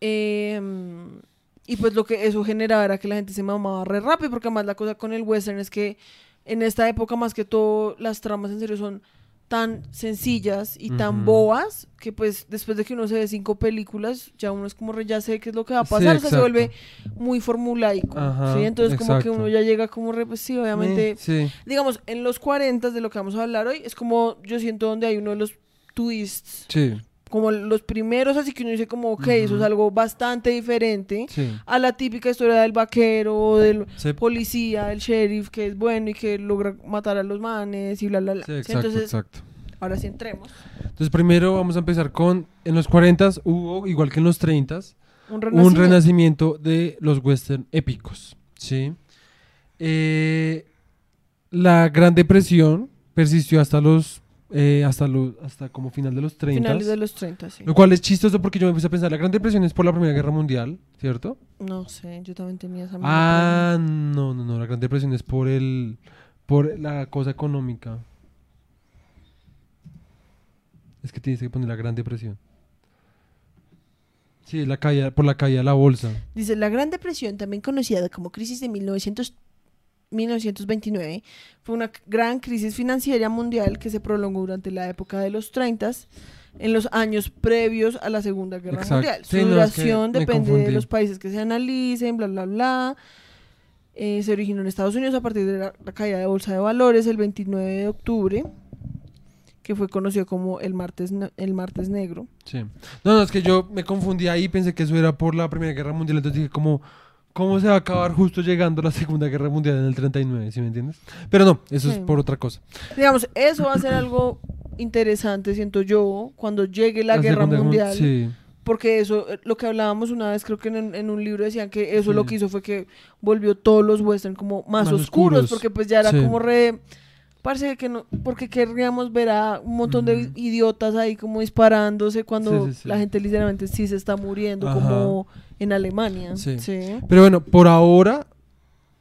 Em, y pues lo que eso generaba era que la gente se mamaba re rápido, porque además la cosa con el western es que en esta época más que todo las tramas en serio son tan sencillas y tan Ujú. bobas que pues después de que uno se ve cinco películas ya uno es como re ya sé qué es lo que va a Sí, pasar, o sea, se vuelve muy formulaico, Ajá, ¿sí? Entonces como que uno ya llega como re, pues sí, obviamente, Eh, sí. digamos, en los 40 de lo que vamos a hablar hoy, es como yo siento donde hay uno de los twists, Sí, como los primeros, así que uno dice como, ok, eso es algo bastante diferente sí. a la típica historia del vaquero, del Sí, policía, del sheriff, que es bueno y que logra matar a los manes y bla, bla, bla. exacto, Entonces, exacto. ahora sí entremos. Entonces primero vamos a empezar con, en los 40 hubo, igual que en los 30 Un un renacimiento. renacimiento de los western épicos, ¿sí? Eh, la Gran Depresión persistió hasta los, eh, hasta los, hasta como final de los 30 Finales de los 30, sí. Lo cual es chistoso porque yo me empecé a pensar, la Gran Depresión es por la Primera Guerra Mundial, ¿cierto? No sé, yo también tenía esa Ah, no, no, no, la Gran Depresión es por el, por la cosa económica. Es que tienes que poner la Gran Depresión. Sí, la caída, por la caída de la bolsa. Dice, la Gran Depresión, también conocida como crisis de 1900 1929, fue una gran crisis financiera mundial que se prolongó durante la época de los 30 en los años previos a la Segunda Guerra Exacto. Mundial. Su Sí, no, es que duración depende de confundí. los países que se analicen, bla, bla, bla. Eh, se originó en Estados Unidos a partir de la, la caída de bolsa de valores el 29 de octubre, que fue conocido como el martes, el martes negro. Sí. No, no, es que yo me confundí ahí, pensé que eso era por la Primera Guerra Mundial, entonces dije como, ¿cómo se va a acabar justo llegando la Segunda Guerra Mundial en el 39, ¿sí me entiendes? Pero no, eso Sí. es por otra cosa. Digamos, eso va a ser algo interesante, siento yo, cuando llegue la, Guerra Segunda Mundial. Sí. Porque eso, eh, lo que hablábamos una vez, creo que en, en un libro decían que eso Sí. lo que hizo fue que volvió todos los western como más, Más oscuros, oscuros. porque pues ya era como re... Parece que no, porque querríamos ver a un montón de idiotas ahí como disparándose cuando la gente literalmente sí se está muriendo, Ajá. como en Alemania. Sí. Sí. Pero bueno, por ahora,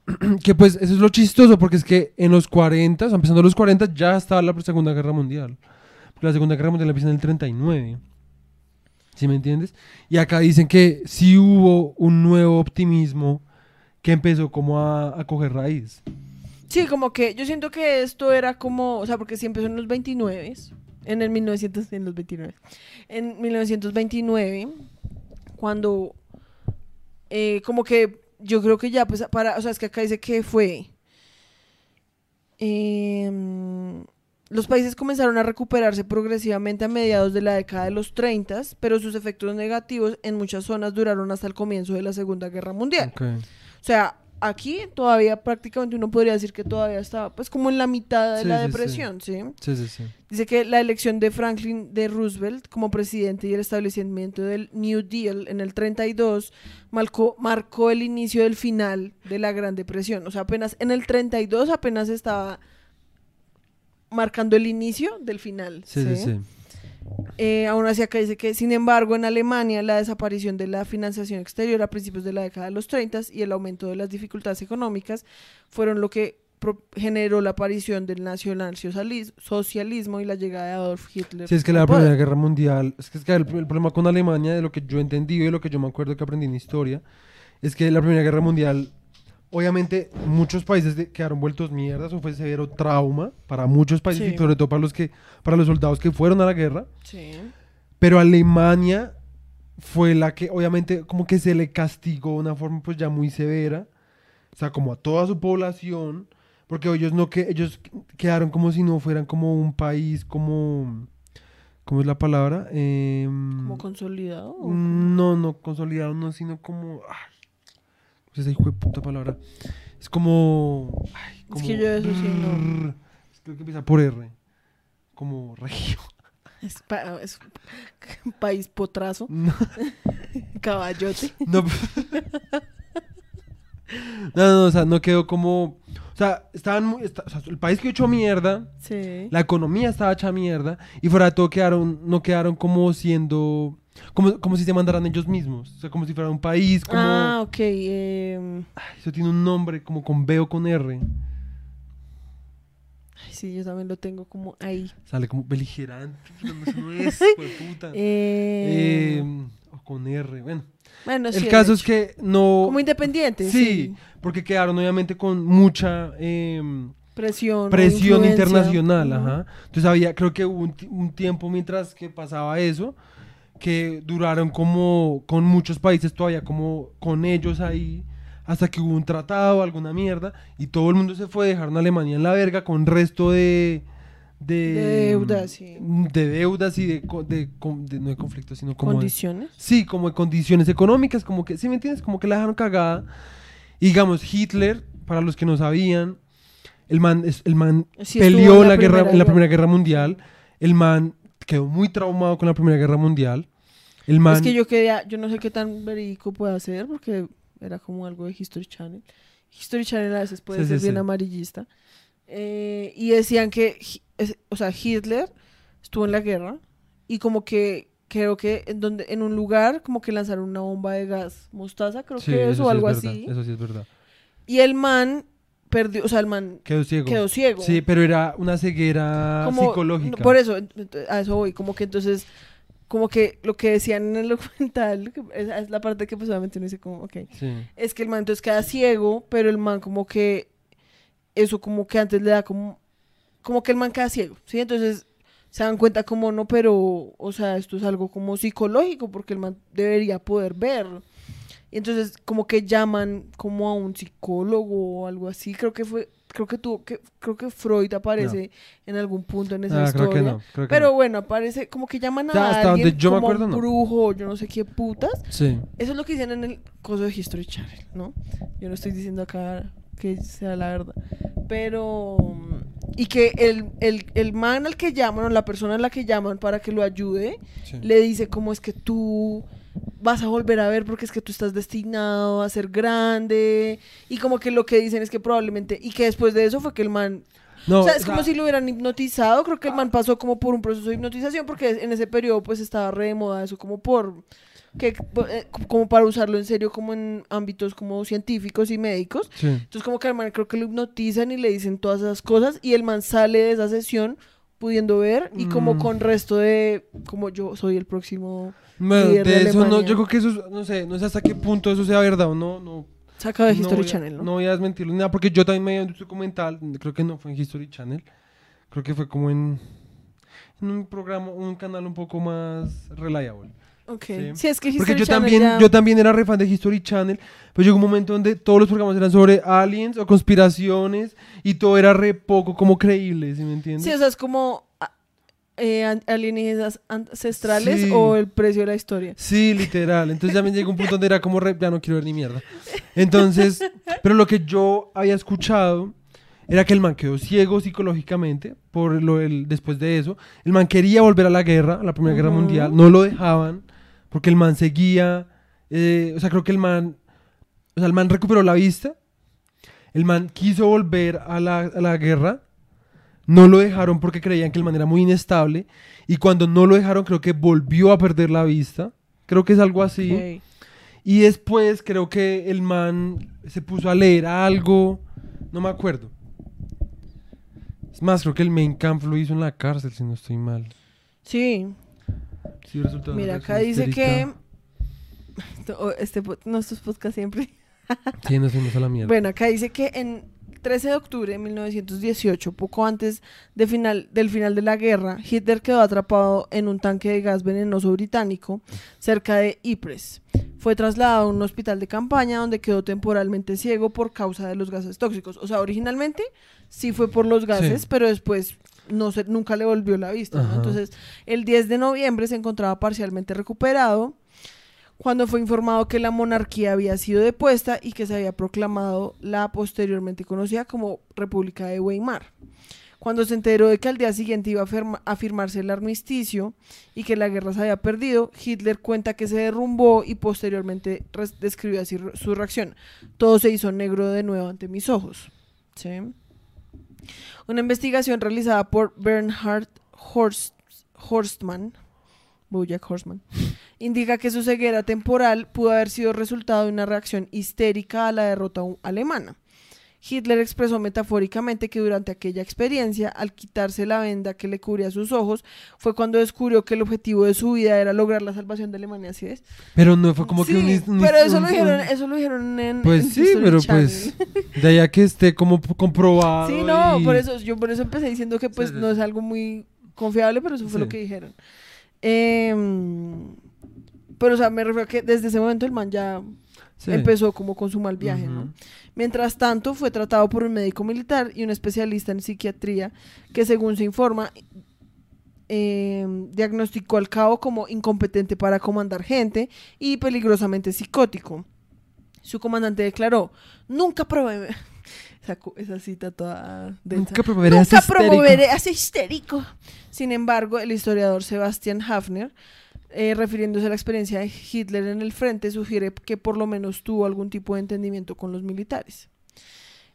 que pues eso es lo chistoso, porque es que en los 40, o sea, empezando los 40, ya estaba la Segunda Guerra Mundial. La Segunda Guerra Mundial empieza en el 39. ¿Sí me entiendes? Y acá dicen que sí hubo un nuevo optimismo que empezó como a, a coger raíz. Sí, como que yo siento que esto era como, o sea, porque sí empezó en los 29, en el 1900, en los 29, en 1929, cuando, eh, como que yo creo que ya, pues, para, o sea, es que acá dice que fue, em, los países comenzaron a recuperarse progresivamente a mediados de la década de los 30, pero sus efectos negativos en muchas zonas duraron hasta el comienzo de la Segunda Guerra Mundial. Ok. O sea, aquí todavía prácticamente uno podría decir que todavía está pues como en la mitad de Sí, la sí, depresión, ¿sí? Sí, sí, sí. Dice que la elección de Franklin de Roosevelt como presidente y el establecimiento del New Deal en el 32 marcó, marcó el inicio del final de la Gran Depresión. O sea, apenas en el 32 apenas estaba marcando el inicio del final. Sí, sí, sí. Eh, aún así acá dice que, sin embargo, en Alemania la desaparición de la financiación exterior a principios de la década de los 30 y el aumento de las dificultades económicas fueron lo que generó la aparición del nacionalsocialismo y la llegada de Adolf Hitler. Sí, es que la poder. Primera Guerra Mundial, es que, es que el, el problema con Alemania, de lo que yo entendí y de lo que yo me acuerdo que aprendí en historia, es que la Primera Guerra Mundial, obviamente muchos países de- quedaron vueltos mierdas, o fue severo trauma para muchos países Sí. y sobre todo para los, que, para los soldados que fueron a la guerra, Sí. pero Alemania fue la que obviamente como que se le castigó de una forma pues ya muy severa, o sea, como a toda su población, porque ellos no que ellos quedaron como si no fueran como un país como ¿cómo es la palabra? Em, Como consolidado. no, no consolidado, no, sino como ay, ¿cómo es esa hijo de puta palabra? Es como ay, Es que yo eso sí no. Creo que empieza por R. Como regio. Es, pa- es un país potrazo, No, caballote. no, no, no, o sea, no quedó como. O sea, estaban muy, está- o sea, el país quedó hecho mierda, Sí. la economía estaba hecha mierda, y fuera de todo quedaron, no quedaron como siendo. Como, como si se mandaran ellos mismos. O sea, como si fuera un país, como. Ah, ok. em, Ay, eso tiene un nombre, como con B o con R. ay, sí, yo también lo tengo como ahí. Sale como beligerante. No, eso no es, puta. Eh, Eh, o con R, bueno. bueno, sí, el de caso es que no. Como independiente. Sí, porque quedaron obviamente con mucha em, Presión. presión internacional, Ujú. ajá. Entonces había, creo que hubo un, un tiempo mientras que pasaba eso, que duraron como con muchos países todavía como con ellos ahí, hasta que hubo un tratado, alguna mierda, y todo el mundo se fue, dejaron a Alemania en la verga con resto de... De, De deudas, sí. De deudas y de, de, no de conflictos, sino como... Condiciones. Sí, como de condiciones económicas, como que, ¿sí me entiendes? Como que la dejaron cagada. Y digamos, Hitler, para los que no sabían, el man, el man Sí, peleó la guerra, Primera en la Guerra. Primera Guerra Mundial. El man quedó muy traumado con la Primera Guerra Mundial. El man... Es que yo quería, yo no sé qué tan verídico puede ser, porque era como algo de History Channel. History Channel a veces puede Sí, ser sí, bien sí. amarillista. Eh, y decían que, o sea, Hitler estuvo en la guerra y como que creo que en donde en un lugar como que lanzaron una bomba de gas mostaza, creo que eso o es algo verdad, así. Eso sí es verdad. Y el man perdió, o sea, el man Quedó ciego. quedó ciego. Sí, pero era una ceguera Como- psicológica. Por eso, a eso voy, como que entonces, como que lo que decían en el documental, es, es la parte que pues obviamente uno dice como, ok, Sí. es que el man entonces queda ciego, pero el man como que, eso como que antes le da como, como que el man queda ciego, ¿sí? Entonces se dan cuenta como no, pero, o sea, esto es algo como psicológico, porque el man debería poder ver. Y entonces como que llaman como a un psicólogo o algo así, creo que fue, creo que tuvo, que, creo que Freud aparece en algún punto en esa Ah, historia. creo que no. creo que Pero no. bueno, aparece como que llaman a Ya, hasta alguien donde yo me como acuerdo, un no. brujo, yo no sé qué putas. Sí. Eso es lo que dicen en el coso de History Channel, ¿no? Yo no estoy diciendo acá que sea la verdad. Pero... Y que el, el, el man al que llaman o la persona a la que llaman para que lo ayude, sí. le dice como es que tú vas a volver a ver porque es que tú estás destinado a ser grande. Y como que lo que dicen es que probablemente... Y que después de eso fue que el man No, o sea, es o como si lo hubieran hipnotizado. Creo que el man pasó como por un proceso de hipnotización porque en ese periodo pues estaba re de moda eso como por... Que, eh, como para usarlo en serio como en ámbitos como científicos y médicos. sí. Entonces como que al man creo que lo hipnotizan y le dicen todas esas cosas y el man sale de esa sesión pudiendo ver y como Mm. con resto de como yo soy el próximo Bueno, líder de de eso no, Alemania. yo creo que eso, es- no sé, no sé hasta qué punto eso sea verdad o no, no, sacado de no History voy a- Channel, ¿no? No voy a desmentirlo ni nada, porque yo también me vi un documental, creo que no fue en History Channel, creo que fue como en, en un programa, un canal un poco más reliable. Ok. Sí. Sí, es que History Porque yo Channel también, ya- yo también era re fan de History Channel, pero llegó un momento donde todos los programas eran sobre aliens o conspiraciones y todo era re poco como creíble, ¿sí me entiendes? Sí, o sea, es como a- eh, alienígenas ancestrales Sí. o el precio de la historia. Sí, literal. Entonces me llegó un punto donde era como, re, ya no quiero ver ni mierda. Entonces, pero lo que yo había escuchado era que el man quedó ciego psicológicamente por lo del, después de eso. El man quería volver a la guerra, a la Primera Guerra Ujú. Mundial. No lo dejaban porque el man seguía, eh, o sea, creo que el man, o sea, el man recuperó la vista. El man quiso volver a la, a la guerra, no lo dejaron porque creían que el man era muy inestable. Y cuando no lo dejaron, creo que volvió a perder la vista. Creo que es algo así. Y después creo que el man se puso a leer algo. No me acuerdo. Es más, creo que el main camp lo hizo en la cárcel, si no estoy mal. Sí, Sí, mira, acá dice que... Este, nuestros podcasts siempre... Sí, nos fuimos a la mierda. Bueno, acá dice que en 13 de octubre de 1918, poco antes de final, del final de la guerra, Hitler quedó atrapado en un tanque de gas venenoso británico cerca de Ypres. Fue trasladado a un hospital de campaña donde quedó temporalmente ciego por causa de los gases tóxicos. O sea, originalmente sí fue por los gases, Sí. pero después no se, nunca le volvió la vista. Entonces, el 10 de noviembre se encontraba parcialmente recuperado cuando fue informado que la monarquía había sido depuesta y que se había proclamado la posteriormente conocida como República de Weimar. Cuando se enteró de que al día siguiente iba a, firma- a firmarse el armisticio y que la guerra se había perdido, Hitler cuenta que se derrumbó y posteriormente describió así su reacción. Todo se hizo negro de nuevo ante mis ojos. ¿Sí? Una investigación realizada por Bernhard Horst, Horstmann, indica que su ceguera temporal pudo haber sido resultado de una reacción histérica a la derrota alemana. Hitler expresó metafóricamente que durante aquella experiencia, al quitarse la venda que le cubría sus ojos, fue cuando descubrió que el objetivo de su vida era lograr la salvación de Alemania, ¿sí es? Pero no fue como sí, que un, un pero eso un- lo dijeron, eso lo dijeron en Pues en sí, History pero Channel. pues de allá que esté como comprobado. Sí, no, y- por eso, yo por eso empecé diciendo que pues Sí, no es algo muy confiable, pero eso fue lo que dijeron. Em, pero, o sea, me refiero a que desde ese momento el man ya Sí. empezó como con su mal viaje, ¿no? Mientras tanto, fue tratado por un médico militar y un especialista en psiquiatría que, según se informa, em, diagnosticó al cabo como incompetente para comandar gente y peligrosamente psicótico. Su comandante declaró, nunca probé... Esa, cita toda densa. Nunca promoveré Nunca ese histérico. promoveré a ese histérico. Sin embargo, el historiador Sebastian Hafner, eh, refiriéndose a la experiencia de Hitler en el frente, sugiere que por lo menos tuvo algún tipo de entendimiento con los militares.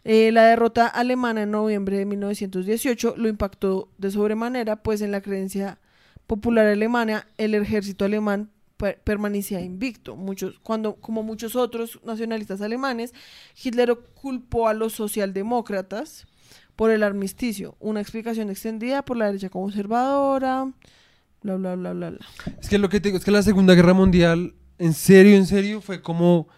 Eh, la derrota alemana en noviembre de 1918 lo impactó de sobremanera, pues en la creencia popular alemana, el ejército alemán per- permanecía invicto. Muchos, cuando, como muchos otros nacionalistas alemanes, Hitler culpó a los socialdemócratas por el armisticio, una explicación extendida por la derecha conservadora, bla, bla, bla, bla, bla. Es que lo que te digo es que la Segunda Guerra Mundial, en serio, en serio, fue como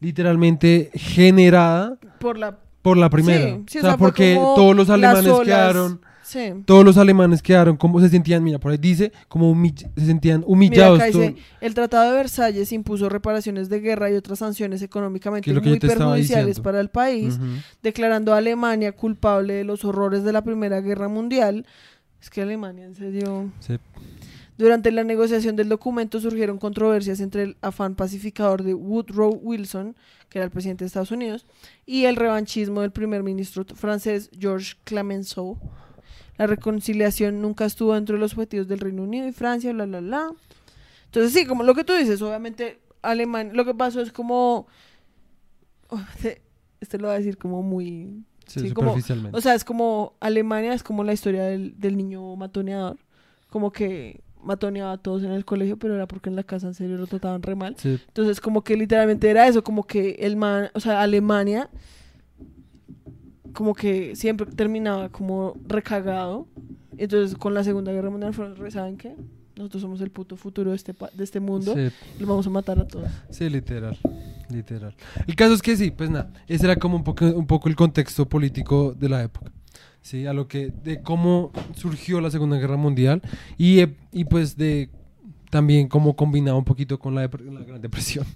literalmente generada Por la... por la primera. Sí, sí, o o sea, porque todos los alemanes quedaron, Sí. todos los alemanes quedaron como se sentían, mira, por ahí dice, como se sentían Mira, humillados. acá dice, el Tratado de Versalles impuso reparaciones de guerra y otras sanciones económicamente muy perjudiciales para el país, declarando a Alemania culpable de los horrores de la Primera Guerra Mundial. Es que Alemania, en serio... Sí. Durante la negociación del documento surgieron controversias entre el afán pacificador de Woodrow Wilson, que era el presidente de Estados Unidos, y el revanchismo del primer ministro francés Georges Clemenceau. La reconciliación nunca estuvo dentro de los objetivos del Reino Unido y Francia, bla, bla, bla. Entonces, sí, como lo que tú dices, obviamente, Alemania, lo que pasó es como. Este, este lo va a decir como muy. Sí, Sí, como- superficialmente. O sea, es como. Alemania es como la historia del, del niño matoneador. Como que matoneaba a todos en el colegio, pero era porque en la casa en serio lo trataban re mal. Sí. Entonces, como que literalmente era eso, como que el man, o sea, Alemania, como que siempre terminaba como recagado. Entonces, con la Segunda Guerra Mundial, fueron, ¿saben qué? Nosotros somos el puto futuro de este, pa- de este mundo Sí, y los vamos a matar a todos. sí, literal. Literal. El caso es que sí, pues nada, ese era como un poco, un poco el contexto político de la época. Sí, a lo que, de cómo surgió la Segunda Guerra Mundial y, eh, y pues de también cómo combinaba un poquito con la, dep- la Gran Depresión.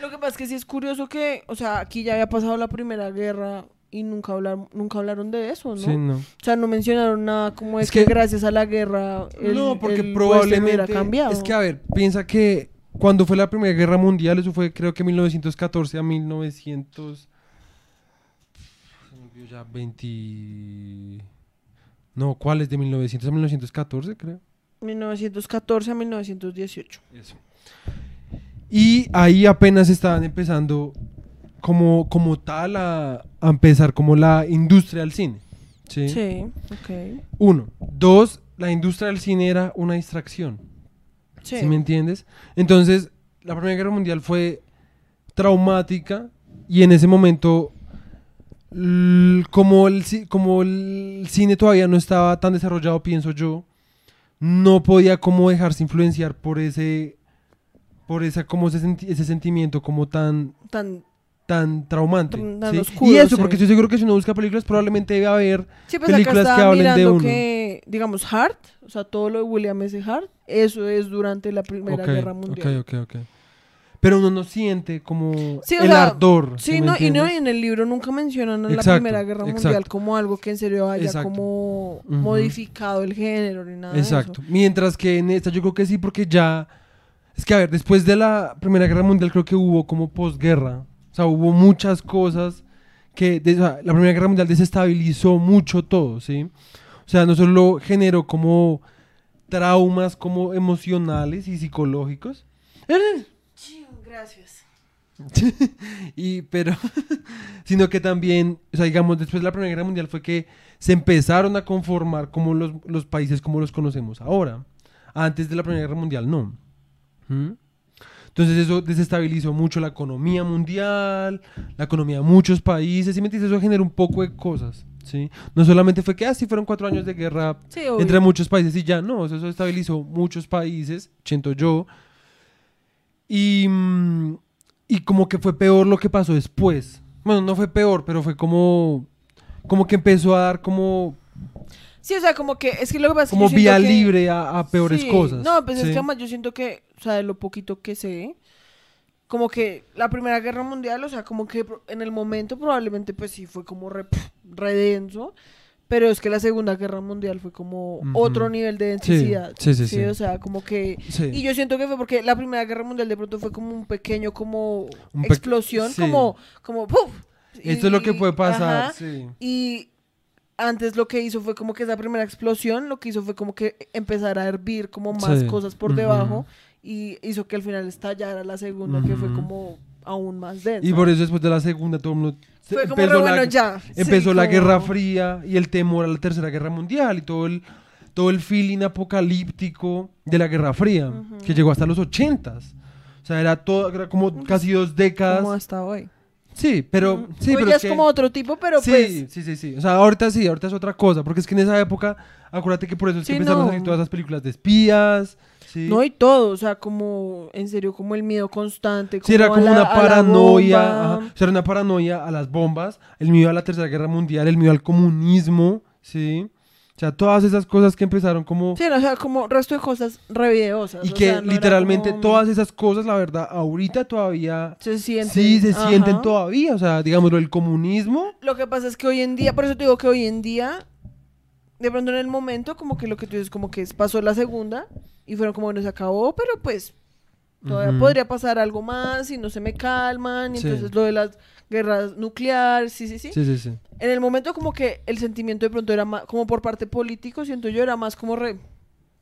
Lo que pasa es que sí es curioso que, o sea, aquí ya había pasado la Primera Guerra y nunca hablaron, nunca hablaron de eso, ¿no? Sí, no. O sea, no mencionaron nada como es, Es que, que- gracias a la guerra el, no, porque el probablemente hubiera cambiado. es que a ver, piensa que cuando fue la Primera Guerra Mundial, eso fue creo que 1914 a 1900 se me olvidó ya 20 No, ¿cuál es de 1900 a 1914, creo? 1914 a 1918. Eso. Y ahí apenas estaban empezando como, como tal a, a empezar como la industria del cine. ¿sí? Sí, ok. Uno. Dos, la industria del cine era una distracción. Sí. ¿Sí me entiendes? Entonces, la Primera Guerra Mundial fue traumática y en ese momento, como el, como el cine todavía no estaba tan desarrollado, pienso yo, no podía como dejarse influenciar por ese, por esa, como ese, senti- ese sentimiento como tan, Tan... tan traumante. Tan- ¿sí? oscuro, y eso, sí. porque estoy seguro que si uno busca películas, probablemente debe haber Sí, pues películas acá que hablen de uno. que, digamos, Hart, o sea, todo lo de William S. Hart, eso es durante la Primera Ok, Guerra Mundial. Ok, ok, ok. Pero uno no siente como Sí, el sea, ardor. Sí, no, y no, en el libro nunca mencionan a la Exacto, Primera Guerra exacto. Mundial como algo que en serio haya Exacto. como Ujú. modificado el género ni nada Exacto. de Mientras que en esta yo creo que sí, porque ya... Es que, a ver, después de la Primera Guerra Mundial creo que hubo como posguerra. O sea, hubo muchas cosas que... de- o sea, la Primera Guerra Mundial desestabilizó mucho todo, ¿sí? O sea, no solo generó como traumas como emocionales y psicológicos. Gracias. y pero sino que también o sea digamos después de la primera guerra mundial fue que se empezaron a conformar como los, los países como los conocemos ahora antes de la primera guerra mundial no ¿Mm? Entonces eso desestabilizó mucho la economía mundial la economía de muchos países y me entiendes? eso generó un poco de cosas sí no solamente fue que así fueron cuatro años de guerra Sí, entre muchos países y ya no, eso estabilizó muchos países, siento yo. Y, mm, y como que fue peor lo que pasó después. Bueno, no fue peor, pero fue como como que empezó a dar como Sí, o sea, como que es que lo que pasa es que como yo siento vía que- libre a, a peores Sí, cosas. No, pues es ¿sí? que además yo siento que, o sea, de lo poquito que sé, como que la Primera Guerra Mundial, o sea, como que en el momento probablemente pues sí fue como re, re denso, pero es que la Segunda Guerra Mundial fue como Ujú. otro nivel de densidad. sí, sí, sí. O sea, como que... Sí. Y yo siento que fue porque la Primera Guerra Mundial de pronto fue como un pequeño como Un pe- explosión, sí. como, como ¡puf! Esto es lo que Y- puede pasar. ajá. sí. Y antes lo que hizo fue como que esa primera explosión, lo que hizo fue como que empezar a hervir como más Sí. cosas por debajo y hizo que al final estallara la segunda, que fue como aún más densa. Y por eso después de la segunda todo el mundo se- fue como empezó re la- bueno ya. Empezó Sí, la como- Guerra Fría y el temor a la Tercera Guerra Mundial y todo el, todo el feeling apocalíptico de la Guerra Fría, Ujú. que llegó hasta los ochentas. O sea, era todo, era como casi dos décadas. Como hasta hoy. Sí, pero... Sí, Hoy pero ya es que- como otro tipo, pero sí, pues... sí, sí, sí. O sea, ahorita sí, ahorita es otra cosa. Porque es que en esa época, acuérdate que por eso es que Sí, a salir todas esas películas de espías. Sí, No, y todo, o sea, como, en serio, como el miedo constante. Sí, era como la- una paranoia. ajá. O sea, era una paranoia a las bombas, el miedo a la Tercera Guerra Mundial, el miedo al comunismo, ¿sí? O sea, todas esas cosas que empezaron como... Sí, o sea, como resto de cosas revideosas. y o que sea, no era literalmente como- todas esas cosas, la verdad, ahorita todavía... Se sienten. Sí, se sienten ajá. todavía. O sea, digámoslo, el comunismo... Lo que pasa es que hoy en día, por eso te digo que hoy en día, de pronto en el momento, como que lo que tú dices, como que pasó la segunda y fueron como, bueno, se acabó, pero pues todavía podría pasar algo más y no se me calman. Y Sí. entonces lo de las guerras nucleares, sí, sí, sí, Sí, sí, sí. En el momento como que el sentimiento de pronto era más, como por parte político, siento yo, era más como re,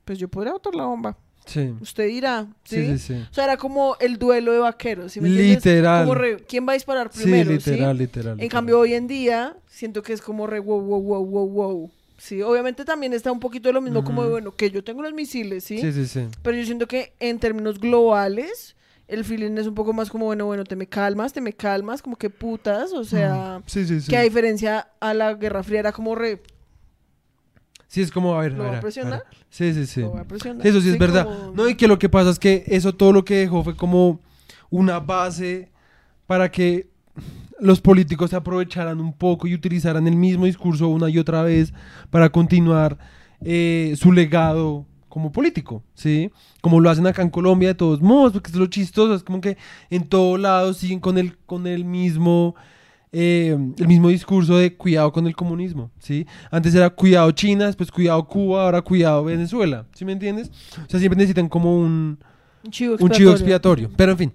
pues yo podría botar la bomba. Sí. Usted dirá, ¿sí? Sí, sí, sí. O sea, era como el duelo de vaqueros, ¿sí me? Literal. Como re, ¿quién va a disparar Sí, primero? literal, ¿sí? literal. En literal. cambio, hoy en día, siento que es como re wow, wow, wow, wow, wow. Sí, obviamente también está un poquito de lo mismo como de, bueno, que yo tengo los misiles, ¿sí? Sí, sí, sí. Pero yo siento que en términos globales, el feeling es un poco más como, bueno, bueno, te me calmas, te me calmas, como que putas, o sea, Sí, sí, sí. que a diferencia a la Guerra Fría era como re, Sí, es como, a ver, ¿Lo a ver, a a presionar? ver. Sí, sí, sí. lo a presionar. Eso sí es verdad. como- No, y que lo que pasa es que eso todo lo que dejó fue como una base para que los políticos se aprovecharan un poco y utilizaran el mismo discurso una y otra vez para continuar eh, su legado como político, ¿sí? Como lo hacen acá en Colombia de todos modos, porque es lo chistoso, es como que en todos lados siguen con el, con el mismo... eh, el mismo discurso de cuidado con el comunismo, ¿sí? Antes era cuidado China, después cuidado Cuba, ahora cuidado Venezuela, ¿sí me entiendes? O sea, siempre necesitan como un, un chivo un chivo expiatorio, pero en fin.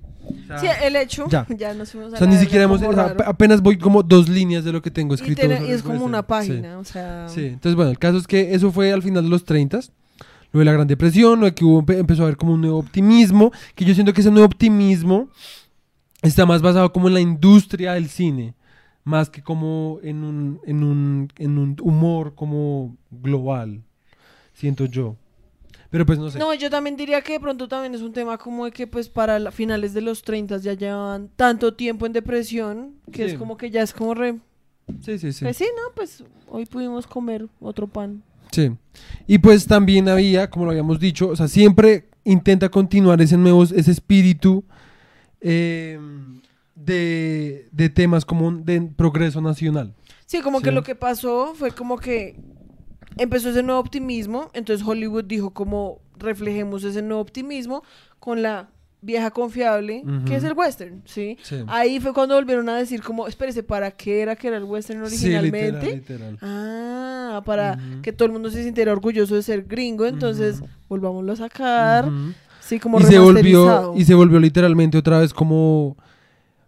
Sí, el hecho, Ya. ya, nos fuimos a O sea, la ni siquiera hemos, o sea, apenas voy como dos líneas de lo que tengo Y, escrito. tiene- sobre y es el como una Sí. página, o sea... Sí, entonces bueno, el caso es que eso fue al final de los 30 lo de la Gran Depresión, lo de que hubo, empe- empezó a haber como un nuevo optimismo, que yo siento que ese nuevo optimismo está más basado como en la industria del cine, más que como en un, en un, en un humor como global, siento yo. Pero pues no sé. No, yo también diría que de pronto también es un tema como de que pues para la- finales de los 30 ya llevan tanto tiempo en depresión que Sí. es como que ya es como re... Sí, sí, sí. Pues sí, no, pues hoy pudimos comer otro pan. Sí. Y pues también había, como lo habíamos dicho, o sea, siempre intenta continuar ese nuevo, ese espíritu eh, de, de temas como de progreso nacional. Sí, como que lo que pasó fue como que empezó ese nuevo optimismo, entonces Hollywood dijo como reflejemos ese nuevo optimismo con la vieja confiable, que es el western, ¿sí? Sí. Ahí fue cuando volvieron a decir como, espérese, ¿para qué era que era el western originalmente? Sí, literal, literal. Ah, para que todo el mundo se sintiera orgulloso de ser gringo, entonces volvámoslo a sacar, sí, como y se volvió y se volvió literalmente otra vez como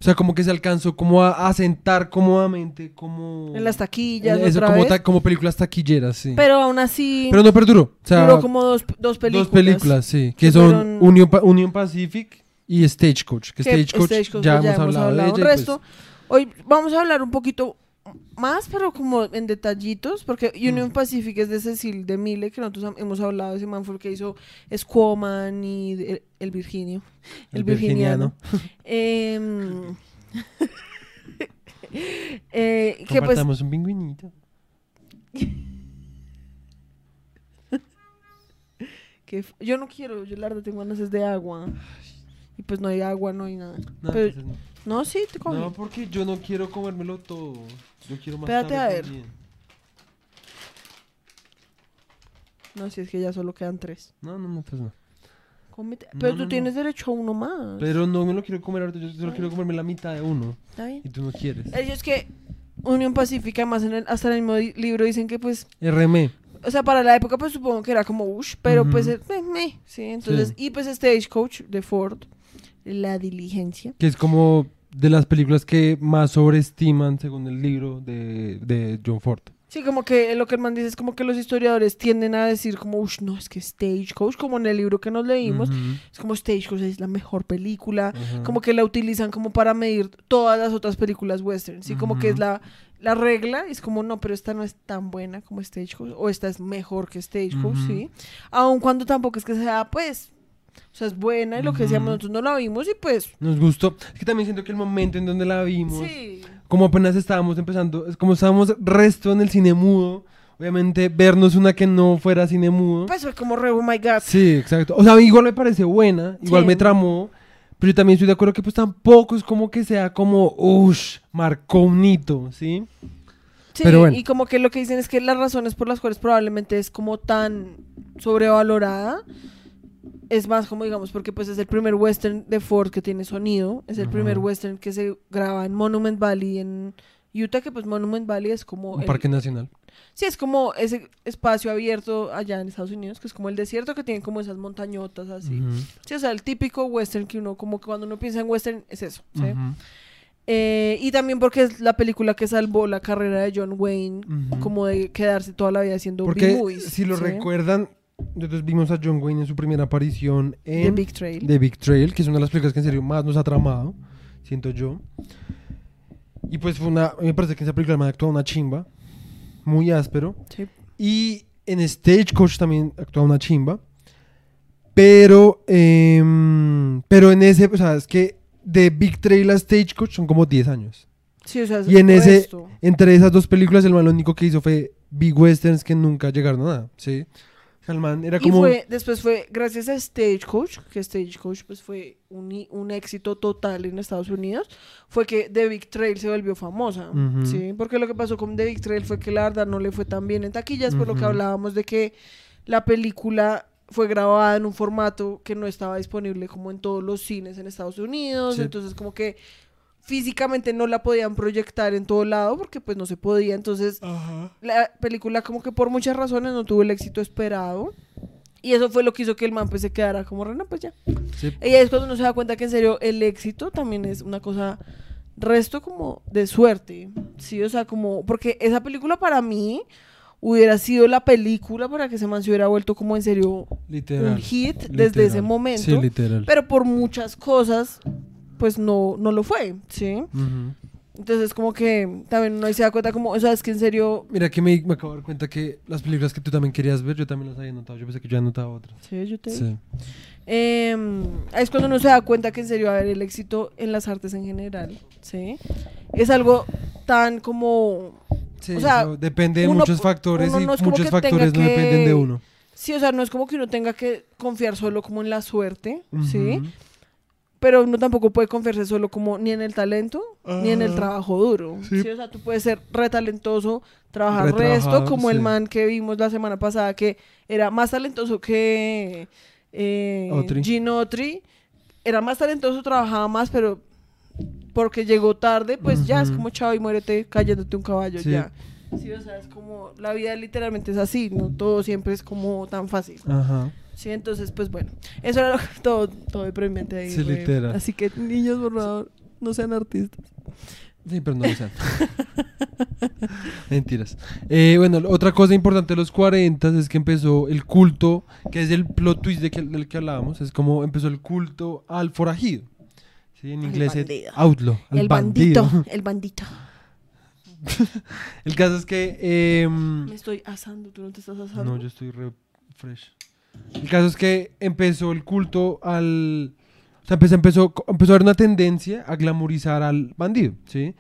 o sea como que se alcanzó como a, a sentar cómodamente como en las taquillas, eso otra como, vez. ta- como películas taquilleras sí Pero aún así, Pero no perduró o sea duró como dos, dos películas. dos películas sí que que son fueron- Union, Pa- Union Pacific y Stagecoach que, que Stagecoach, Stagecoach, ya, pues, hemos hablado de ella y, pues, resto. Hoy vamos a hablar un poquito más, pero como en detallitos, porque Union Mm. Pacific es de Cecil de Mille, que nosotros hemos hablado de ese man, fue el que hizo Squaman y el, el Virginio. El, El virginiano. Em, eh, que pues un pingüinito que yo no quiero, yo la verdad tengo ganas de agua. Y pues no hay agua, no hay nada. no, Pero- entonces No, sí, te no. cogí. No, porque yo no quiero comérmelo todo yo quiero más Espérate tarde a ver. también. No, si es que ya solo quedan tres. no no no pues no Cómete- No, Pero tú no. tienes derecho a uno más. pero no me lo quiero comer ahorita yo solo quiero comerme la mitad de uno Está bien. y tú no quieres Ellos es que Unión Pacífica, más en el, hasta en el mismo di- libro dicen que pues, RM o sea, para la época pues supongo que era como ush, pero Ujú. pues, eh, meh, meh, sí, entonces, Sí. y pues Stagecoach de Ford, La Diligencia. Que es como de las películas que más sobreestiman según el libro de, de John Ford. Sí, como que lo que el man dice es como que los historiadores tienden a decir como, ush, no, es que Stagecoach, como en el libro que nos leímos, Ujú, es como Stagecoach es la mejor película, ajá. como que la utilizan como para medir todas las otras películas western, ¿sí? Como que es la, la regla, es como, no, pero esta no es tan buena como Stagecoach, o esta es mejor que Stagecoach. ¿sí? Aun cuando tampoco es que sea, pues, o sea, es buena, y lo que decíamos, nosotros no la vimos, y pues, Nos gustó. Es que también siento que el momento en donde la vimos, sí. como apenas estábamos empezando, es como estábamos resto en el cine mudo, obviamente vernos una que no fuera cine mudo. Pues fue como re, oh my god. Sí, exacto. O sea, igual me parece buena, igual Sí. me tramó, pero yo también estoy de acuerdo que pues tampoco es como que sea como, uff, marcó un hito, ¿sí? Sí, Pero bueno. y como que lo que dicen es que las razones por las cuales probablemente es como tan sobrevalorada es más como digamos porque pues es el primer western de Ford que tiene sonido, es el primer western que se graba en Monument Valley en Utah, que pues Monument Valley es como Un el- parque nacional. Sí, es como ese espacio abierto allá en Estados Unidos, que es como el desierto que tiene como esas montañotas así. Sí, o sea, el típico western que uno como que cuando uno piensa en western es eso, Eh, y también porque es la película que salvó la carrera de John Wayne como de quedarse toda la vida haciendo Porque B-movies. si lo ¿sí? recuerdan, nosotros vimos a John Wayne en su primera aparición en The Big Trail. The Big Trail, que es una de las películas que en serio más nos ha tramado, siento yo. Y pues fue una, me parece que esa película me actuado una chimba, muy áspero. Sí. Y en Stagecoach también actúa una chimba. Pero, em, pero en ese, o sea, es que de Big Trail a Stagecoach son como 10 años. Sí, o sea, es Y en ese- resto. Entre esas dos películas, el man lo único que hizo fue Big Westerns que nunca llegaron a nada, ¿sí? O era Y como... fue, después fue gracias a Stagecoach, que Stagecoach pues fue un, un éxito total en Estados Unidos, fue que The Big Trail se volvió famosa. ¿sí? Porque lo que pasó con The Big Trail fue que la verdad no le fue tan bien en taquillas, por lo que hablábamos de que la película fue grabada en un formato que no estaba disponible como en todos los cines en Estados Unidos, Sí. entonces como que físicamente no la podían proyectar en todo lado porque pues no se podía, entonces Ajá. la película como que por muchas razones no tuvo el éxito esperado. Y eso fue lo que hizo que el man pues se quedara como rena, pues ya. Sí. Y es cuando uno se da cuenta que en serio el éxito también es una cosa resto como de suerte. Sí, o sea, como porque esa película para mí hubiera sido la película para que ese man se hubiera vuelto como en serio Literal. un hit desde ese literal. momento. Sí, literal. pero por muchas cosas pues no no lo fue, ¿sí? Ujú. Entonces, como que también uno ahí se da cuenta, como, o sea, es que en serio. Mira que me, me acabo de dar cuenta que las películas que tú también querías ver, yo también las había notado. Yo pensé que yo había notado otras. Sí, yo te Sí. Em, es cuando uno se da cuenta que en serio va a haber el éxito en las artes en general, ¿sí? Es algo tan como... Sí, O sea, depende de uno- muchos factores y muchos factores no que- dependen de uno. Sí, o sea, no es como que uno tenga que confiar solo como en la suerte, ¿sí? Pero uno tampoco puede confiarse solo como ni en el talento ni en el trabajo duro. Sí. Sí. O sea, tú puedes ser re talentoso, trabajar Re resto, como el sí. man que vimos la semana pasada que era más talentoso que eh, Otri. Era más talentoso, trabajaba más, pero porque llegó tarde, pues ya es como chao y muérete cayéndote un caballo, Sí. ya. Sí, o sea, es como la vida literalmente es así, no todo siempre es como tan fácil. Ajá. Sí, entonces, pues bueno, eso era lo- todo, todo deprimente ahí. Sí, literal. Así que, niños, por favor, no sean artistas. Sí, pero no lo sean. Mentiras. Eh, bueno, otra cosa importante de los 40 es que empezó el culto, que es el plot twist de que- del que hablábamos, es como empezó el culto al forajido. Sí, en inglés es bandido. outlaw, al el bandido. bandito, el bandito. El caso es que... em, Me estoy asando, tú no te estás asando. No, yo estoy re fresh. El caso es que empezó el culto al... O sea, empezó, empezó, empezó a haber una tendencia a glamorizar al bandido, ¿sí?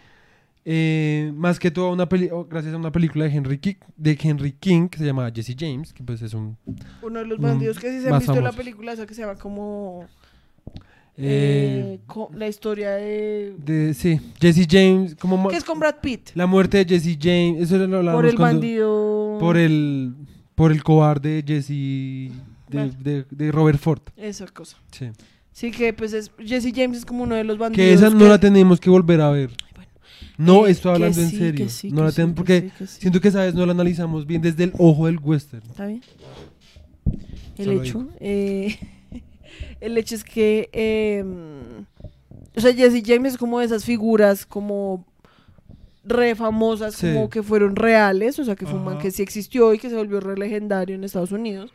Eh, más que todo una peli- oh, gracias a una película de Henry, King, de Henry King que se llama Jesse James, que pues es un... Uno de los bandidos que sí se más visto la famoso. película esa que se llama como eh, eh, la historia de de, sí, Jesse James, como... que es con Brad Pitt La muerte de Jesse James, eso lo hablábamos por el cuando- bandido Por el, por el cobarde Jesse... De, de- de Robert Ford, esa cosa. sí. Sí que pues es Jesse James es como uno de los bandidos Que esa no la tenemos que volver a ver. bueno. No, Eh, estoy hablando en sí, serio. que sí, no que la sí, tenemos porque sí, que sí. siento que esa vez no la analizamos bien desde el ojo del western. ¿Está bien? El Solo hecho, eh, el hecho es que, eh, o sea, Jesse James es como de esas figuras como re famosas, Sí. como que fueron reales, o sea, que fue un man que sí existió y que se volvió re legendario en Estados Unidos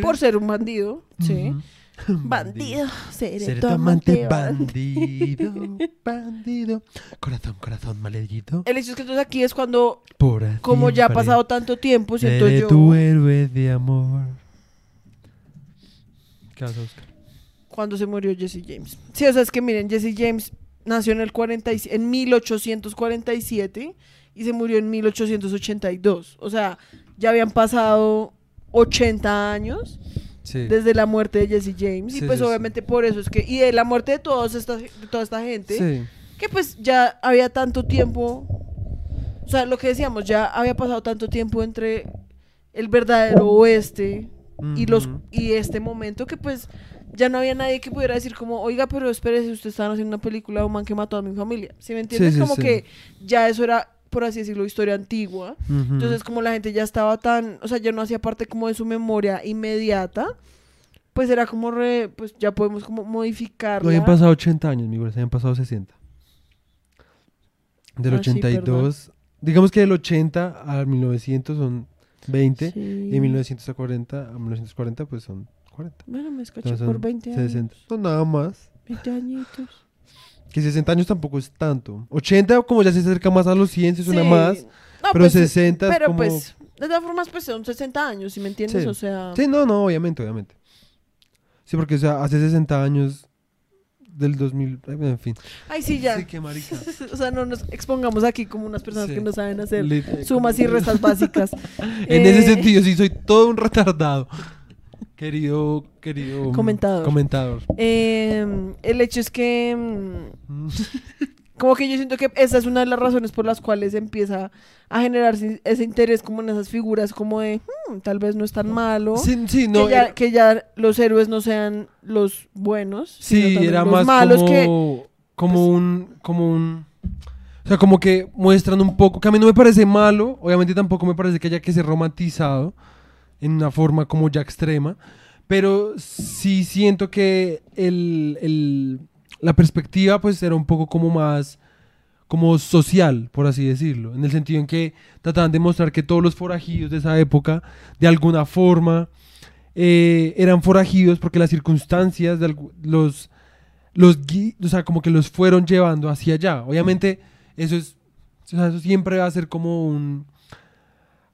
por ser un bandido, ¿sí? Bandido, seré, Ser tu tu amante bandido. bandido. Corazón, corazón maldito. El hecho es que entonces aquí es cuando, Por como ya ha pasado tanto tiempo, siento seré yo... tu héroe de amor. ¿Qué vas a buscar? cuando se murió Jesse James. Sí, o sea, es que miren, Jesse James nació en el 40 y- en 1847 y se murió en 1882. O sea, ya habían pasado 80 años Sí. desde la muerte de Jesse James y pues sí, obviamente por eso es que y de la muerte de todos esta, de toda esta gente que pues ya había tanto tiempo, o sea, lo que decíamos, ya había pasado tanto tiempo entre el verdadero oeste y los y este momento que pues ya no había nadie que pudiera decir como, oiga, pero espérese, ustedes estaban haciendo una película de un man que mató a mi familia. ¿Sí me entiendes? sí, como sí. que ya eso era, por así decirlo, historia antigua. Entonces, como la gente ya estaba tan, o sea, ya no hacía parte como de su memoria inmediata, pues era como re, pues ya podemos como No modificarla. habían pasado 80 años, mi güey, se habían pasado 60. Del Ah, sí, 82, digamos que del 80 al 1900 son 20 Sí. y 1940 a 1940 pues son 40. Bueno, me Entonces por son 20 años. 60. No, nada más. 20 añitos. Que 60 años tampoco es tanto. 80 como ya se acerca más a los 100, se suena Sí. más. No, pero pues, 60 es Pero como... pues, de todas formas, pues son 60 años, si me entiendes? Sí. O sea, Sí, no, no, obviamente, obviamente. Sí, porque o sea, hace 60 años del 2000, ay, en fin. ay, sí, ya. Sí, qué marica. o sea, no nos expongamos aquí como unas personas Sí. que no saben hacer Lit- sumas y restas básicas. En ese Eh, sentido, sí, soy todo un retardado. Querido, querido Comentador. comentador. eh, el hecho es que, mm, como que yo siento que esa es una de las razones por las cuales empieza a generarse ese interés como en esas figuras, como de, "Hmm, tal vez no es tan malo. Sí, sí, no, que, ya, era, que ya los héroes no sean los buenos. sino sí, también era los más malos como, que como pues- un, como un, o sea, como que muestran un poco, que a mí no me parece malo, obviamente tampoco me parece que haya que ser romantizado en una forma como ya extrema, pero sí siento que el, el- la perspectiva pues era un poco como más como social, por así decirlo, en el sentido en que trataban de mostrar que todos los forajidos de esa época, de alguna forma, eh, eran forajidos porque las circunstancias de los, los, o sea, como que los fueron llevando hacia allá. Obviamente, eso es, o sea, eso siempre va a ser como un,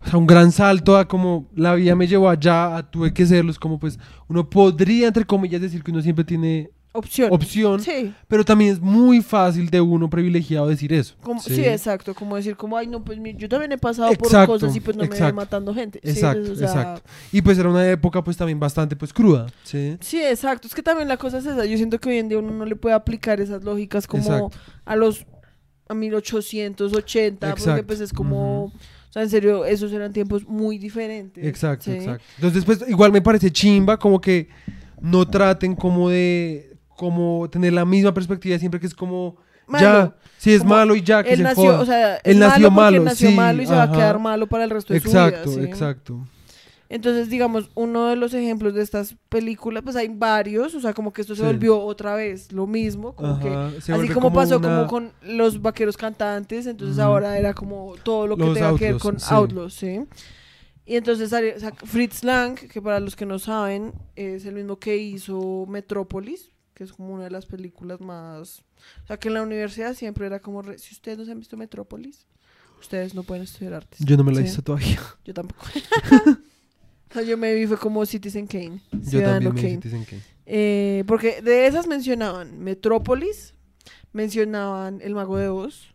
o sea, un gran salto a como la vida me llevó allá, a tuve que serlo, es como pues uno podría entre comillas decir que uno siempre tiene Opción. opción, Sí. pero también es muy fácil de uno privilegiado decir eso. Como, sí. exacto, como decir como, ay, no, pues yo también he pasado Exacto, por cosas y pues no me voy matando gente. Sí, Exacto, pues, o sea, exacto. Y pues era una época pues también bastante pues cruda, ¿sí? Sí, exacto. Es que también la cosa es esa. Yo siento que hoy en día uno no le puede aplicar esas lógicas como a los a 1880, porque pues es como, sea, en serio, esos eran tiempos muy diferentes. Exacto, ¿sí? exacto. Entonces, pues, igual me parece chimba como que no traten como de como tener la misma perspectiva siempre que es como Malo. ya, si es Como malo y ya que Él se nació, joda. o sea, es Él nació malo porque malo, nació sí, malo y se va a ajá. quedar malo para el resto de exacto, su vida. ¿sí? exacto. Entonces, digamos, uno de los ejemplos de estas películas, pues hay varios, o sea, como que esto se Sí. volvió otra vez lo mismo, como que Ajá, Así como, pasó una- como con los vaqueros cantantes, entonces ahora era como todo lo que Los tenga que ver con sí. Outlaws, ¿sí? Y entonces salió- o sea, Fritz Lang, que para los que no saben, es el mismo que hizo Metrópolis, que es como una de las películas más... O sea, que en la universidad siempre era como... re- Si ustedes no se han visto Metrópolis, ustedes no pueden estudiar artes. Yo no me la he Sí, visto todavía. Yo tampoco. Yo me vi fue como Citizen Kane, Yo Ciudadano también me Kane. Citizen Kane. Eh, porque de esas mencionaban Metrópolis, mencionaban El Mago de Oz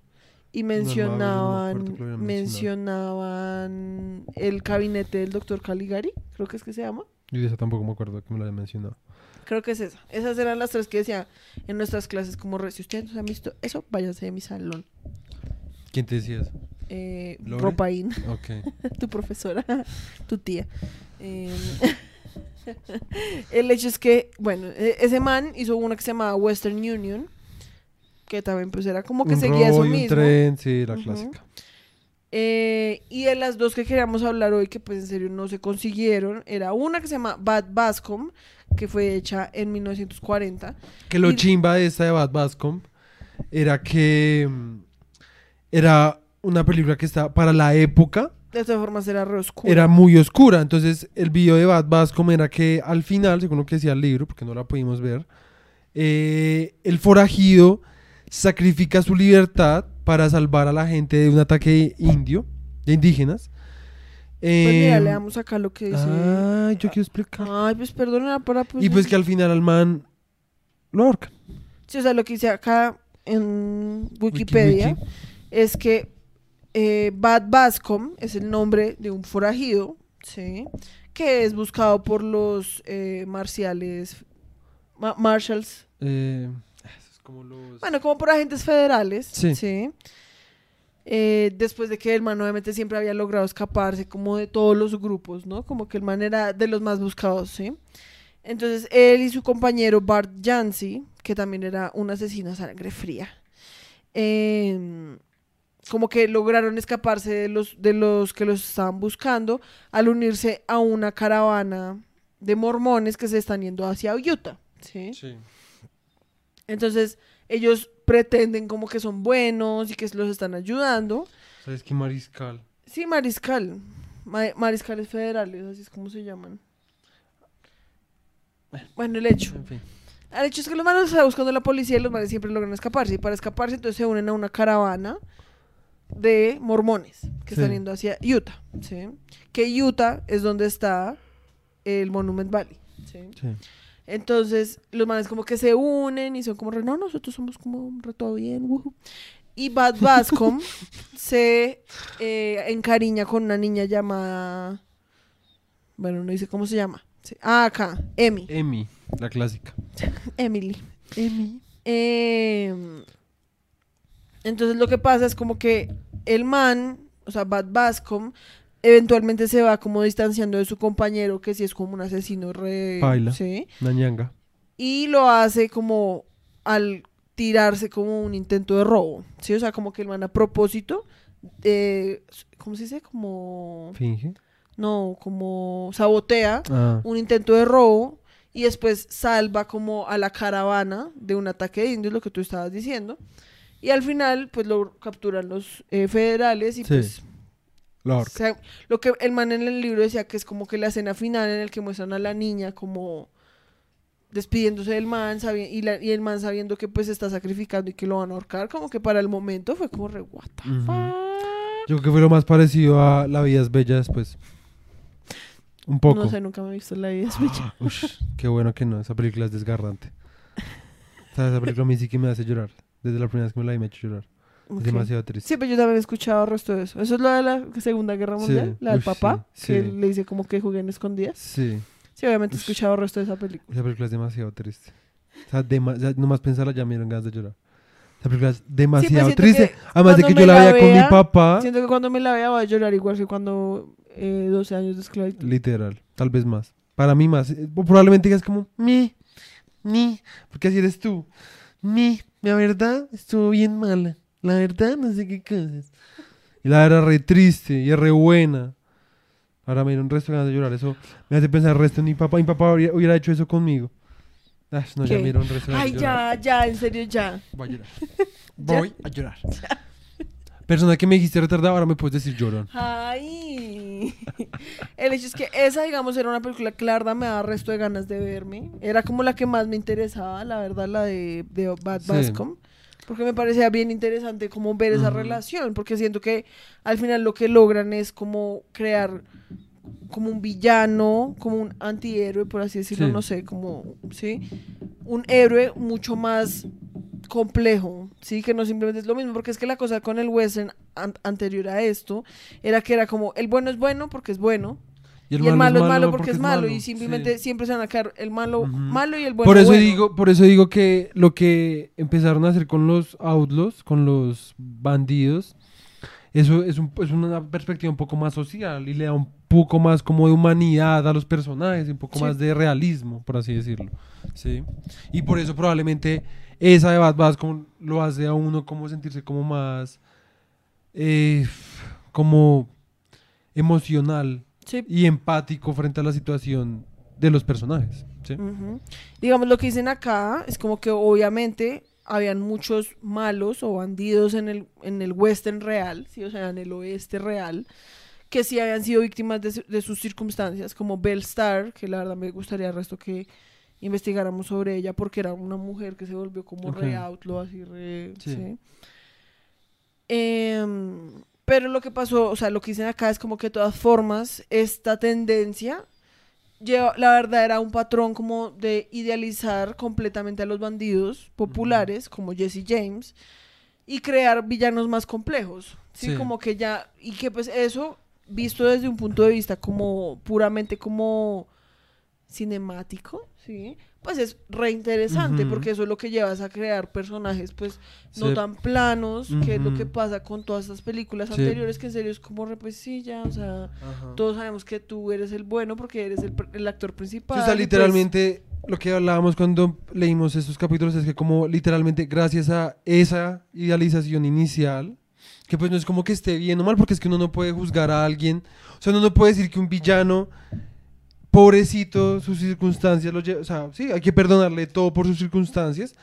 y No, no mencionaban mencionaban el gabinete del doctor Caligari, creo que es que se llama. Yo de esa tampoco me acuerdo que me lo haya mencionado. Creo que es esa. Esas eran las tres que decía en nuestras clases como re, si ustedes no han visto eso, váyanse de mi salón. ¿Quién te decía eso? Eh. Ropaín, tu profesora, tu tía. Eh, el hecho es que, bueno, e- ese man hizo una que se llamaba Western Union, que también pues era como que Un seguía eso robo y un mismo. tren, sí, la clásica. Eh, y de las dos que queríamos hablar hoy, que pues en serio no se consiguieron, era una que se llama Bad Bascom, que fue hecha en 1940. Que lo Y- chimba de esta de Bad Bascom era que mm, era una película que está para la época De todas formas era re oscura. era muy oscura. Entonces, el video de Bad Bascom era que al final, según lo que decía el libro, porque no la pudimos ver, eh, el forajido sacrifica su libertad para salvar a la gente de un ataque indio, de indígenas. Pues mira, Em, leamos acá lo que dice. Ay, yo quiero explicar. Ay, pues perdona para pues. y pues que al final al man lo ahorcan. Sí, o sea, lo que dice acá en Wiki, Wikipedia wiki. es que eh, Bad Bascom es el nombre de un forajido, ¿sí? Que es buscado por los eh, marciales, ma- marshals, Eh, es como los... bueno, como por agentes federales, Sí. ¿sí? Eh, después de que el man obviamente siempre había logrado escaparse como de todos los grupos, ¿no? Como que el man era de los más buscados, ¿sí? Entonces él y su compañero Bart Jancy, que también era un asesino a sangre fría, em, como que lograron escaparse de los, de los que los estaban buscando al unirse a una caravana de mormones que se están yendo hacia Utah, ¿sí? Sí. Entonces, ellos pretenden como que son buenos y que los están ayudando. ¿Sabes qué mariscal? Sí, mariscal. Ma- mariscales federales, así es como se llaman. Bueno, el hecho. En fin. El hecho es que los manos están buscando a la policía y los manes siempre logran escaparse. Y para escaparse, entonces se unen a una caravana de mormones que están yendo hacia Utah. ¿sí? Que Utah es donde está el Monument Valley. ¿sí? Sí. Entonces, los manes como que se unen y son como, no, nosotros somos como un re todo bien, wujú". Y Bad Bascom se eh, encariña con una niña llamada, bueno, no dice cómo se llama. Sí. Ah, acá, Emi, Emi, la clásica. Emily. Emi. Em, entonces lo que pasa es como que el man, o sea, Bad Bascom, eventualmente se va como distanciando de su compañero, que sí es como un asesino re... Paila. Sí. Una ñanga. y lo hace como al tirarse como un intento de robo, ¿sí? O sea, como que el man a propósito, eh, ¿cómo se dice? Como, Finge. no, como sabotea Ah. un intento de robo y después salva como a la caravana de un ataque de indios, lo que tú estabas diciendo. Y al final, pues lo capturan los eh, federales y Sí. pues La o sea, lo que el man en el libro decía que es como que la escena final en el que muestran a la niña como despidiéndose del man sabi- y, la- y el man sabiendo que pues se está sacrificando y que lo van a ahorcar, como que para el momento fue como re, what the fuck? Yo creo que fue lo más parecido a La vida es bella después. Un poco. No sé, nunca me he visto la vida es bella. Ush, qué bueno que no, esa película es desgarrante. O sea, esa película a mí sí que me hace llorar. Desde la primera vez que me la vi me ha hecho llorar. Ok. Es demasiado triste. Sí, pero yo también he escuchado el resto de eso. Eso es lo de la Segunda Guerra Sí. Mundial, la del Uy, papá, sí, que sí. le dice como que jueguen escondidas. Sí, Sí, obviamente he escuchado el resto de esa película. esa película es demasiado triste. O sea, o sea, nomás pensarla ya me dieron ganas de llorar. Esa película es demasiado siento triste. que Además de que yo la veía con mi papá. Siento que cuando me la vea voy a llorar igual que cuando eh, 12 años de esclavitud. Literal, tal vez más. Para mí más. Probablemente digas como, mi, mi, porque así eres tú. Mi, la verdad estuvo bien mala. La verdad no sé qué cosas. Y la era re triste y es re buena. Ahora me dieron resto de ganas de llorar. Eso me hace pensar resto en mi papá. Mi papá hubiera, hubiera hecho eso conmigo. Ay, no, ya ¿Qué? me dieron resto de ganas Ay, de llorar. ya, ya, en serio, ya. Voy a llorar. Voy a llorar. Persona que me dijiste retardada, ahora me puedes decir llorón. Ay. El hecho es que esa, digamos, era una película que la verdad me daba resto de ganas de verme. Era como la que más me interesaba, la verdad, la de, de Bad Sí. Bascom. Porque me parecía bien interesante como ver esa relación. Porque siento que al final lo que logran es como crear como un villano, como un antihéroe, por así decirlo, Sí. no sé, como, ¿sí? Un héroe mucho más complejo, ¿sí? Que no simplemente es lo mismo, porque es que la cosa con el western an- anterior a esto era que era como, el bueno es bueno porque es bueno, y el, malo, es malo porque, es malo, y simplemente Sí. siempre se van a quedar el malo malo y el bueno por eso bueno. digo, por eso digo que lo que empezaron a hacer con los outlaws, con los bandidos, eso es, un- es una perspectiva un poco más social y le da un poco más como de humanidad a los personajes, y un poco Sí. más de realismo, por así decirlo. ¿sí? Y por eso probablemente esa de Bad Bascom lo hace a uno como sentirse como más eh, como emocional Sí. y empático frente a la situación de los personajes. Digamos, lo que dicen acá es como que obviamente habían muchos malos o bandidos en el, en el western real, ¿sí? o sea, en el oeste real, que sí habían sido víctimas de, de sus circunstancias, como Belle Starr, que la verdad me gustaría el resto que investigáramos sobre ella, porque era una mujer que se volvió como Ok. re outlaw, así re... Sí. ¿sí? Em, pero lo que pasó, o sea, lo que dicen acá es como que de todas formas, esta tendencia lleva, la verdad era un patrón como de idealizar completamente a los bandidos populares como Jesse James y crear villanos más complejos, ¿sí? Sí. Como que ya, y que pues eso, visto desde un punto de vista como puramente como cinemático, ¿sí? Pues es reinteresante Ujú. porque eso es lo que llevas a crear personajes pues no Sí. tan planos, que es lo que pasa con todas estas películas Sí. anteriores que en serio es como re, sí, ya, o sea, Ajá. todos sabemos que tú eres el bueno porque eres el, actor principal. o sea, pues- literalmente lo que hablábamos cuando leímos estos capítulos es que como literalmente gracias a esa idealización inicial, que pues no es como que esté bien o mal, porque es que uno no puede juzgar a alguien, o sea, uno no puede decir que un villano, pobrecito, sus circunstancias, lo lle- o sea, sí, hay que perdonarle todo por sus circunstancias,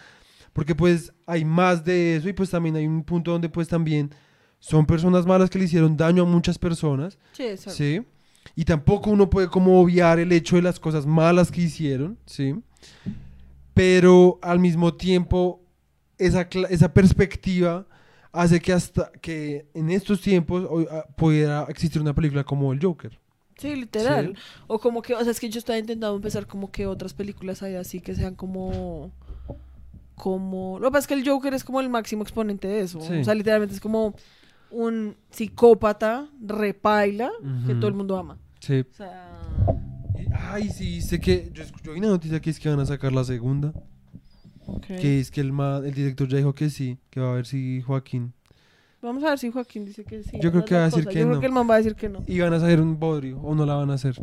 porque pues hay más de eso y pues también hay un punto donde pues también son personas malas que le hicieron daño a muchas personas Sí, exacto. ¿sí? Y tampoco uno puede como obviar el hecho de las cosas malas que hicieron, ¿sí? Pero al mismo tiempo, esa, esa perspectiva hace que hasta que en estos tiempos ah, pudiera existir una película como El Joker. Sí, literal. O como que, o sea, es que yo estaba intentando empezar como que otras películas hay así que sean como como lo que pasa es que el Joker es como el máximo exponente de eso. Sí. O sea, literalmente es como un psicópata repaila que todo el mundo ama. Sí. O sea, Ay, sí, sé que yo escuché una noticia que es que van a sacar la segunda, ok. que es que el, ma- el director ya dijo que sí, que va a ver si Joaquín Vamos a ver si Joaquín dice que sí. Yo creo que va a decir que Yo creo no. que el man va a decir que no. y van a hacer un bodrio o no la van a hacer.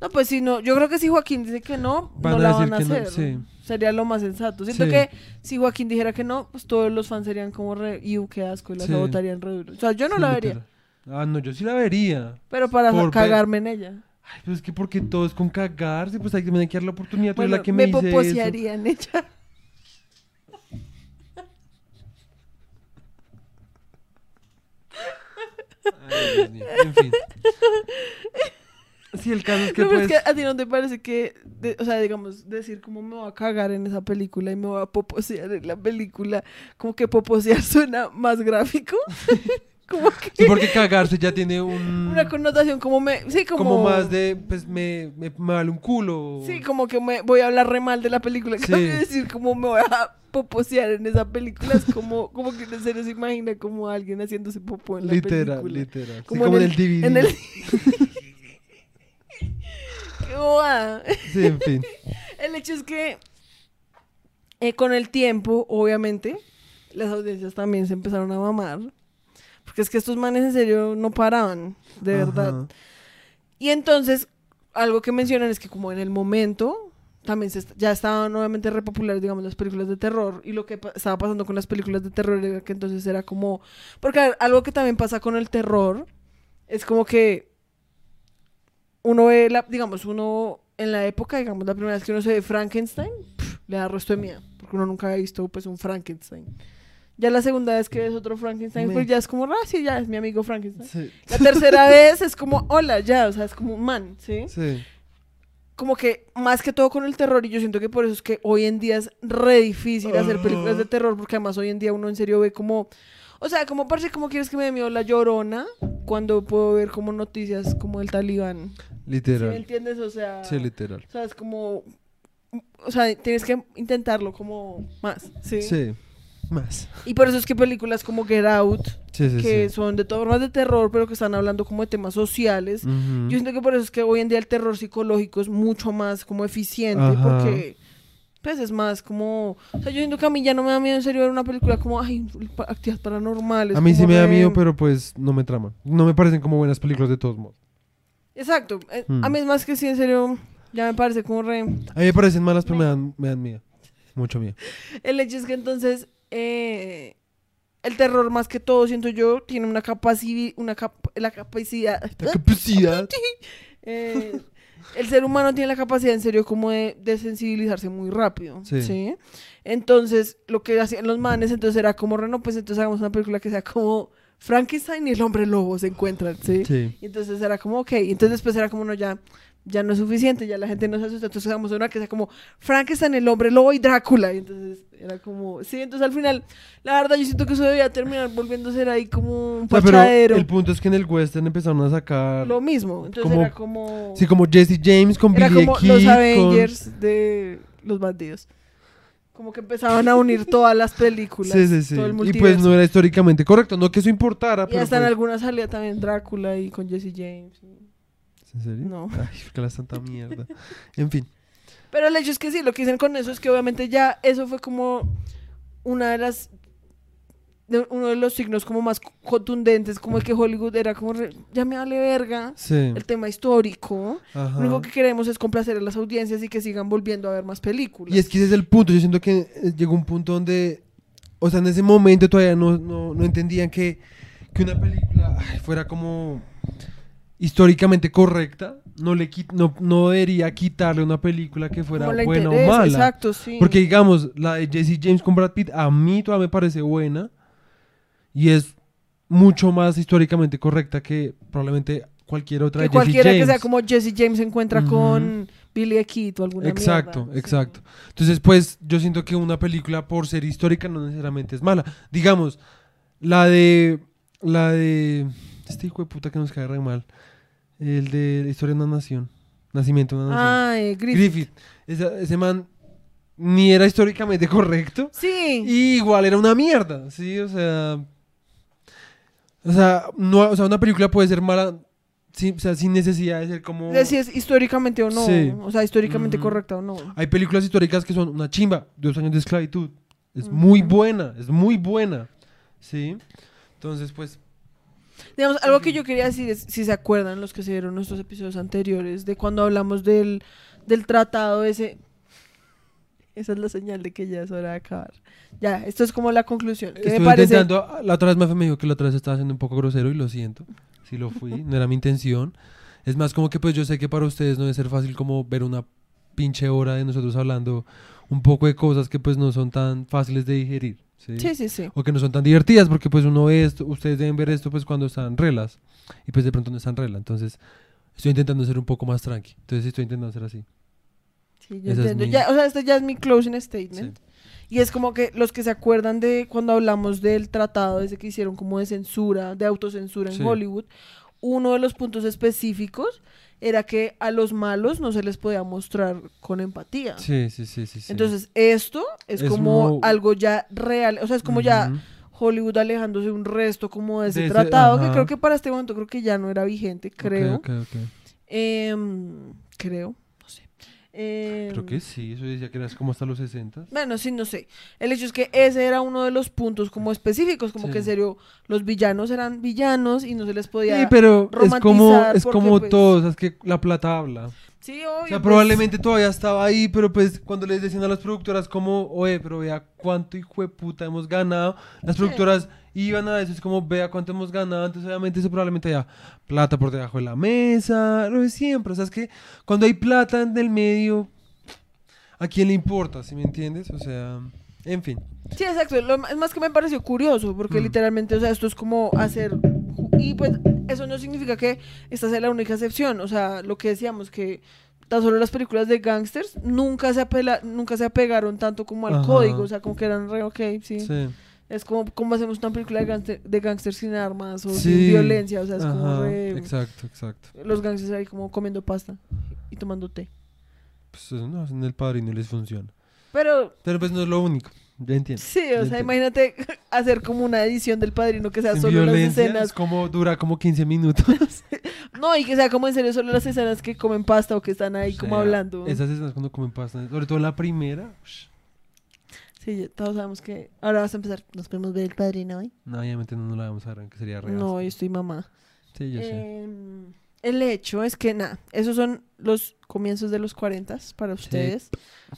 No, pues si no, yo creo que si Joaquín dice que no, Van no a la decir van a que no, hacer. sí. Sería lo más sensato. Siento Sí. que si Joaquín dijera que no, pues todos los fans serían como re, iu, qué asco, y la Sí. sabotarían re duro. O sea, yo no la vería. Ah, no, yo sí la vería. pero para Por ver- cagarme en ella. Ay, pues es que porque todo es con cagarse, pues hay que, me dar la oportunidad. Tú eres Bueno, la que me me, eso. poposearía en ella. Ay, Dios mío. En fin. Sí, el caso es que No, pero pues... es que a ti no te parece que, de- o sea, digamos, decir cómo me voy a cagar en esa película y me voy a poposear en la película, como que poposear suena más gráfico. como que Sí, porque cagarse ya tiene un... una connotación como me, sí, como, como más de, pues me, me, me vale un culo. Sí, como que me voy a hablar re mal de la película. Sí. cambio, decir como me voy a poposear en esa película es como, como que serio se imagina como alguien haciéndose popó en la Literal, película. literal. Sí, Como Como, en el- DVD. En el... Qué. Sí, en fin. El hecho es que eh, con el tiempo, obviamente, las audiencias también se empezaron a mamar. Porque es que estos manes en serio no paraban, de verdad. Ajá. Y entonces, algo que mencionan es que como en el momento, también se est- ya estaban nuevamente repopulares, digamos, las películas de terror. Y lo que pa- estaba pasando con las películas de terror era que entonces era como... Porque ver, algo que también pasa con el terror es como que uno ve, la, digamos, uno en la época, digamos, la primera vez que uno se ve Frankenstein, pf, le da resto de miedo. Porque uno nunca había visto pues un Frankenstein. Ya la segunda vez que ves otro Frankenstein, Me- pues ya es como, ah, sí, ya es mi amigo Frankenstein. Sí, La tercera vez es como, hola, ya, o sea, es como un man, ¿sí? sí. Como que más que todo con el terror, y yo siento que por eso es que hoy en día es re difícil hacer películas de terror, porque además hoy en día uno en serio ve como, o sea, como parece como quieres que me dé miedo la llorona, cuando puedo ver como noticias como el talibán. ¿Sí me Literal. entiendes? O sea, Sí, literal. o sea, es como, o sea, tienes que intentarlo como más, ¿sí? Sí. Más. Y por eso es que películas como Get Out, Sí, sí, que sí. son de todas formas de terror, pero que están hablando como de temas sociales, yo siento que por eso es que hoy en día el terror psicológico es mucho más como eficiente Ajá. porque pues es más como, o sea, yo siento que a mí ya no me da miedo en serio ver una película como, ay, actividades paranormales. A mí sí me da miedo, pero pues no me traman. No me parecen como buenas películas de todos modos. Exacto, eh, Hmm. a mí es más que sí, en serio, ya me parece como re... A mí me parecen malas, pero me dan, me dan miedo. Mucho miedo. El hecho es que entonces eh, el terror más que todo, siento yo, tiene una capacidad, una cap- la capacidad... La capacidad. Eh, el ser humano tiene la capacidad en serio como de, de sensibilizarse muy rápido. Sí. Sí. Entonces, lo que hacían los manes entonces era como, Reno, pues entonces hagamos una película que sea como Frankenstein y el hombre lobo se encuentran, ¿sí? Sí. Y entonces era como, ok. Entonces después era como, no, ya, ya no es suficiente, ya la gente no se asusta. Entonces hagamos una que sea como Frankenstein, el hombre lobo y Drácula. Y entonces era como, sí, entonces al final, la verdad, yo siento que eso debía terminar ser ahí como un pachadero. el punto es que en el western empezaron a sacar... Lo mismo. Entonces como- era como... Sí, como Jesse James con Era como los con- Avengers de los bandidos. Como que empezaban a unir todas las películas. Sí, sí, sí. Todo el Y pues no era históricamente correcto. No que eso importara, Y pero hasta en pues- algunas salía también Drácula y con Jesse James. ¿En serio? No. Ay, qué la santa mierda. En fin. Pero el hecho es que sí, lo que dicen con eso es que obviamente ya eso fue como una de las de uno de los signos como más contundentes, como el que Hollywood era como re- ya me vale verga Sí. el tema histórico. Ajá. Lo único que queremos es complacer a las audiencias y que sigan volviendo a ver más películas. Y es que ese es el punto. Yo siento que eh, llegó un punto donde, o sea, en ese momento todavía no, no, no entendían que, que una película ay, fuera como históricamente correcta. No, le quit- no, no debería quitarle una película que fuera buena o mala. Exacto, sí. Porque digamos, la de Jesse James con Brad Pitt a mí todavía me parece buena y es mucho más históricamente correcta que probablemente cualquier otra que de Jesse cualquiera que James. sea como Jesse James se encuentra Ujú. con Billy the Kid o alguna Exacto, mierda, sí. exacto. Entonces, pues yo siento que una película por ser histórica no necesariamente es mala. Digamos, la de la de este hijo de puta que nos cae re mal, el de la historia de una nación, nacimiento de una nación. Ah, eh, Griffith. Griffith, Esa- ese man ni era históricamente correcto. Sí. Y igual era una mierda, sí, o sea. O sea, no, o sea, una película puede ser mala sin, o sea, sin necesidad de ser como. de si es históricamente o no. Sí. O sea, históricamente Ujú. correcta o no. Hay películas históricas que son una chimba, dos años de esclavitud. Es muy buena, es muy buena. Sí. Entonces, pues. Digamos, algo que yo quería decir es, si se acuerdan los que se vieron nuestros episodios anteriores, de cuando hablamos del, del tratado ese... Esa es la señal de que ya es hora de acabar. Ya, esto es como la conclusión. ¿Qué me Estuve parece? intentando. La otra vez me dijo que la otra vez estaba siendo un poco grosero y lo siento. Sí lo fui, no era mi intención. Es más, como que pues yo sé que para ustedes no debe ser fácil como ver una pinche hora de nosotros hablando un poco de cosas que pues no son tan fáciles de digerir. ¿Sí? Sí, sí, sí. o que no son tan divertidas porque pues uno ve esto, ustedes deben ver esto pues cuando están relas y pues de pronto no están rela, entonces Estoy intentando ser un poco más tranqui. Entonces estoy intentando ser así. Sí, yo Esa es entiendo. mi- Ya, o sea, este ya es mi closing statement. Sí. Y es como que los que se acuerdan de cuando hablamos del tratado ese que hicieron como de censura, de autocensura en Sí. Hollywood, uno de los puntos específicos era que a los malos no se les podía mostrar con empatía. Sí, sí, sí, sí. sí. Entonces, esto es, Es como mo- algo ya real, o sea, es como ya. Hollywood alejándose un resto como de ese De ese- tratado, que creo que para este momento creo que ya no era vigente, creo. Ok, ok, ok. Em, creo, Em, Creo que sí, eso decía que era como hasta los 60. Bueno, sí, no sé. El hecho es que ese era uno de los puntos como específicos, como Sí. que en serio los villanos eran villanos y no se les podía... Sí, pero es como, es porque, como pues, todo, o sea, es que la plata habla. Sí, O obvio. sea, pues, probablemente todavía estaba ahí, pero pues cuando les decían a las productoras como, oye, pero vea cuánto hijo de puta hemos ganado, las Sí. productoras iban a eso, es como, vea cuánto hemos ganado, entonces obviamente eso probablemente haya plata por debajo de la mesa, lo de siempre, o sea, es que cuando hay plata en el medio, ¿a quién le importa, si me entiendes? O sea, en fin. Sí, exacto. Lo, es más que me pareció curioso, porque Mm. literalmente, o sea, esto es como hacer... Y pues eso no significa que esta sea la única excepción. O sea, lo que decíamos, que tan solo las películas de gangsters nunca se, apela, nunca se apegaron tanto como al Ajá. código. O sea, como que eran re ok, sí. Sí. Es como, como hacemos una película de, gangster, de gangsters sin armas o sin violencia. O sea, es como re... Exacto, exacto. Los gangsters ahí como comiendo pasta y tomando té. Pues eso no, en el padrino les funciona. Pero Pero pues no es lo único, ya entiendo. sí, o sea, entiendo. imagínate hacer como una edición del padrino que sea Sin solo las escenas es como dura como 15 minutos. No, y que sea como en serio solo las escenas que comen pasta o que están ahí como O sea, hablando. Esas escenas cuando comen pasta, sobre todo la primera. Sí, todos sabemos que ahora vas a empezar. Nos podemos ver el padrino hoy. No, obviamente no, no la vamos a ver, que sería real. No, hoy estoy mamá. Sí, yo sé. El hecho es que, nada, esos son los comienzos de los 40 para ustedes.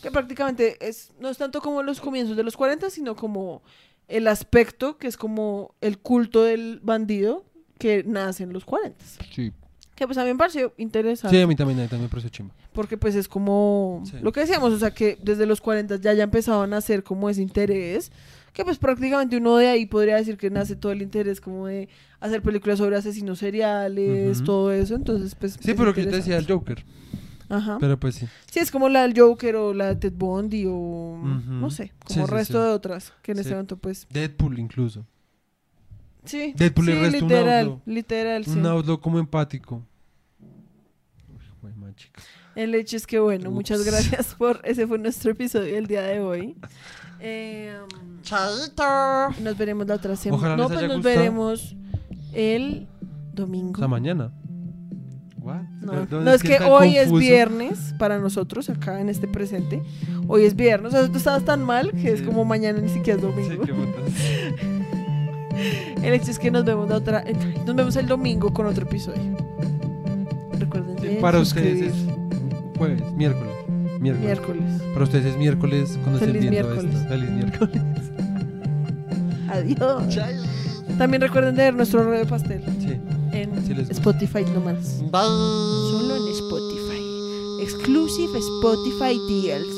Que prácticamente es, no es tanto como los comienzos de los 40, sino como el aspecto que es como el culto del bandido que nace en los 40. Sí. Que pues a mí me pareció interesante. Sí, a mí también, a mí también me pareció chimba. Porque pues es como Sí. lo que decíamos, o sea que desde los 40 ya ya empezaban a hacer como ese interés, que pues prácticamente uno de ahí podría decir que nace todo el interés como de hacer películas sobre asesinos seriales, todo eso, entonces pues... Sí, es pero que yo te decía el. Joker. Ajá. Pero pues sí. Sí, es como la del Joker o la de Ted Bundy o no sé, como sí, resto sí. de otras que en este momento pues... Deadpool incluso. Sí, Deadpool le resta un literal, outlaw. literal, sí. Un outlaw como empático. Uy, man. El hecho es que, bueno, muchas gracias por... Ese fue nuestro episodio del día de hoy. Eh, Nos veremos la otra semana. Ojalá No, les pues haya nos gustado. veremos el O domingo. sea, mañana. What? No, es que hoy es viernes para nosotros acá en este presente. Hoy es viernes. O sea, tú estabas tan mal que es Sí. como mañana ni siquiera es Sí, domingo. qué putas. El hecho es que nos vemos la otra, nos vemos el domingo con otro episodio. Recuerden de Para ustedes es jueves, miércoles. Miércoles. miércoles. Para ustedes es miércoles cuando estén Feliz viendo miércoles. esto. Feliz miércoles. Adiós. También recuerden de ver nuestro rollo de pastel Sí. en Sí. Spotify nomás. Solo en Spotify. Exclusive Spotify deals. Bye.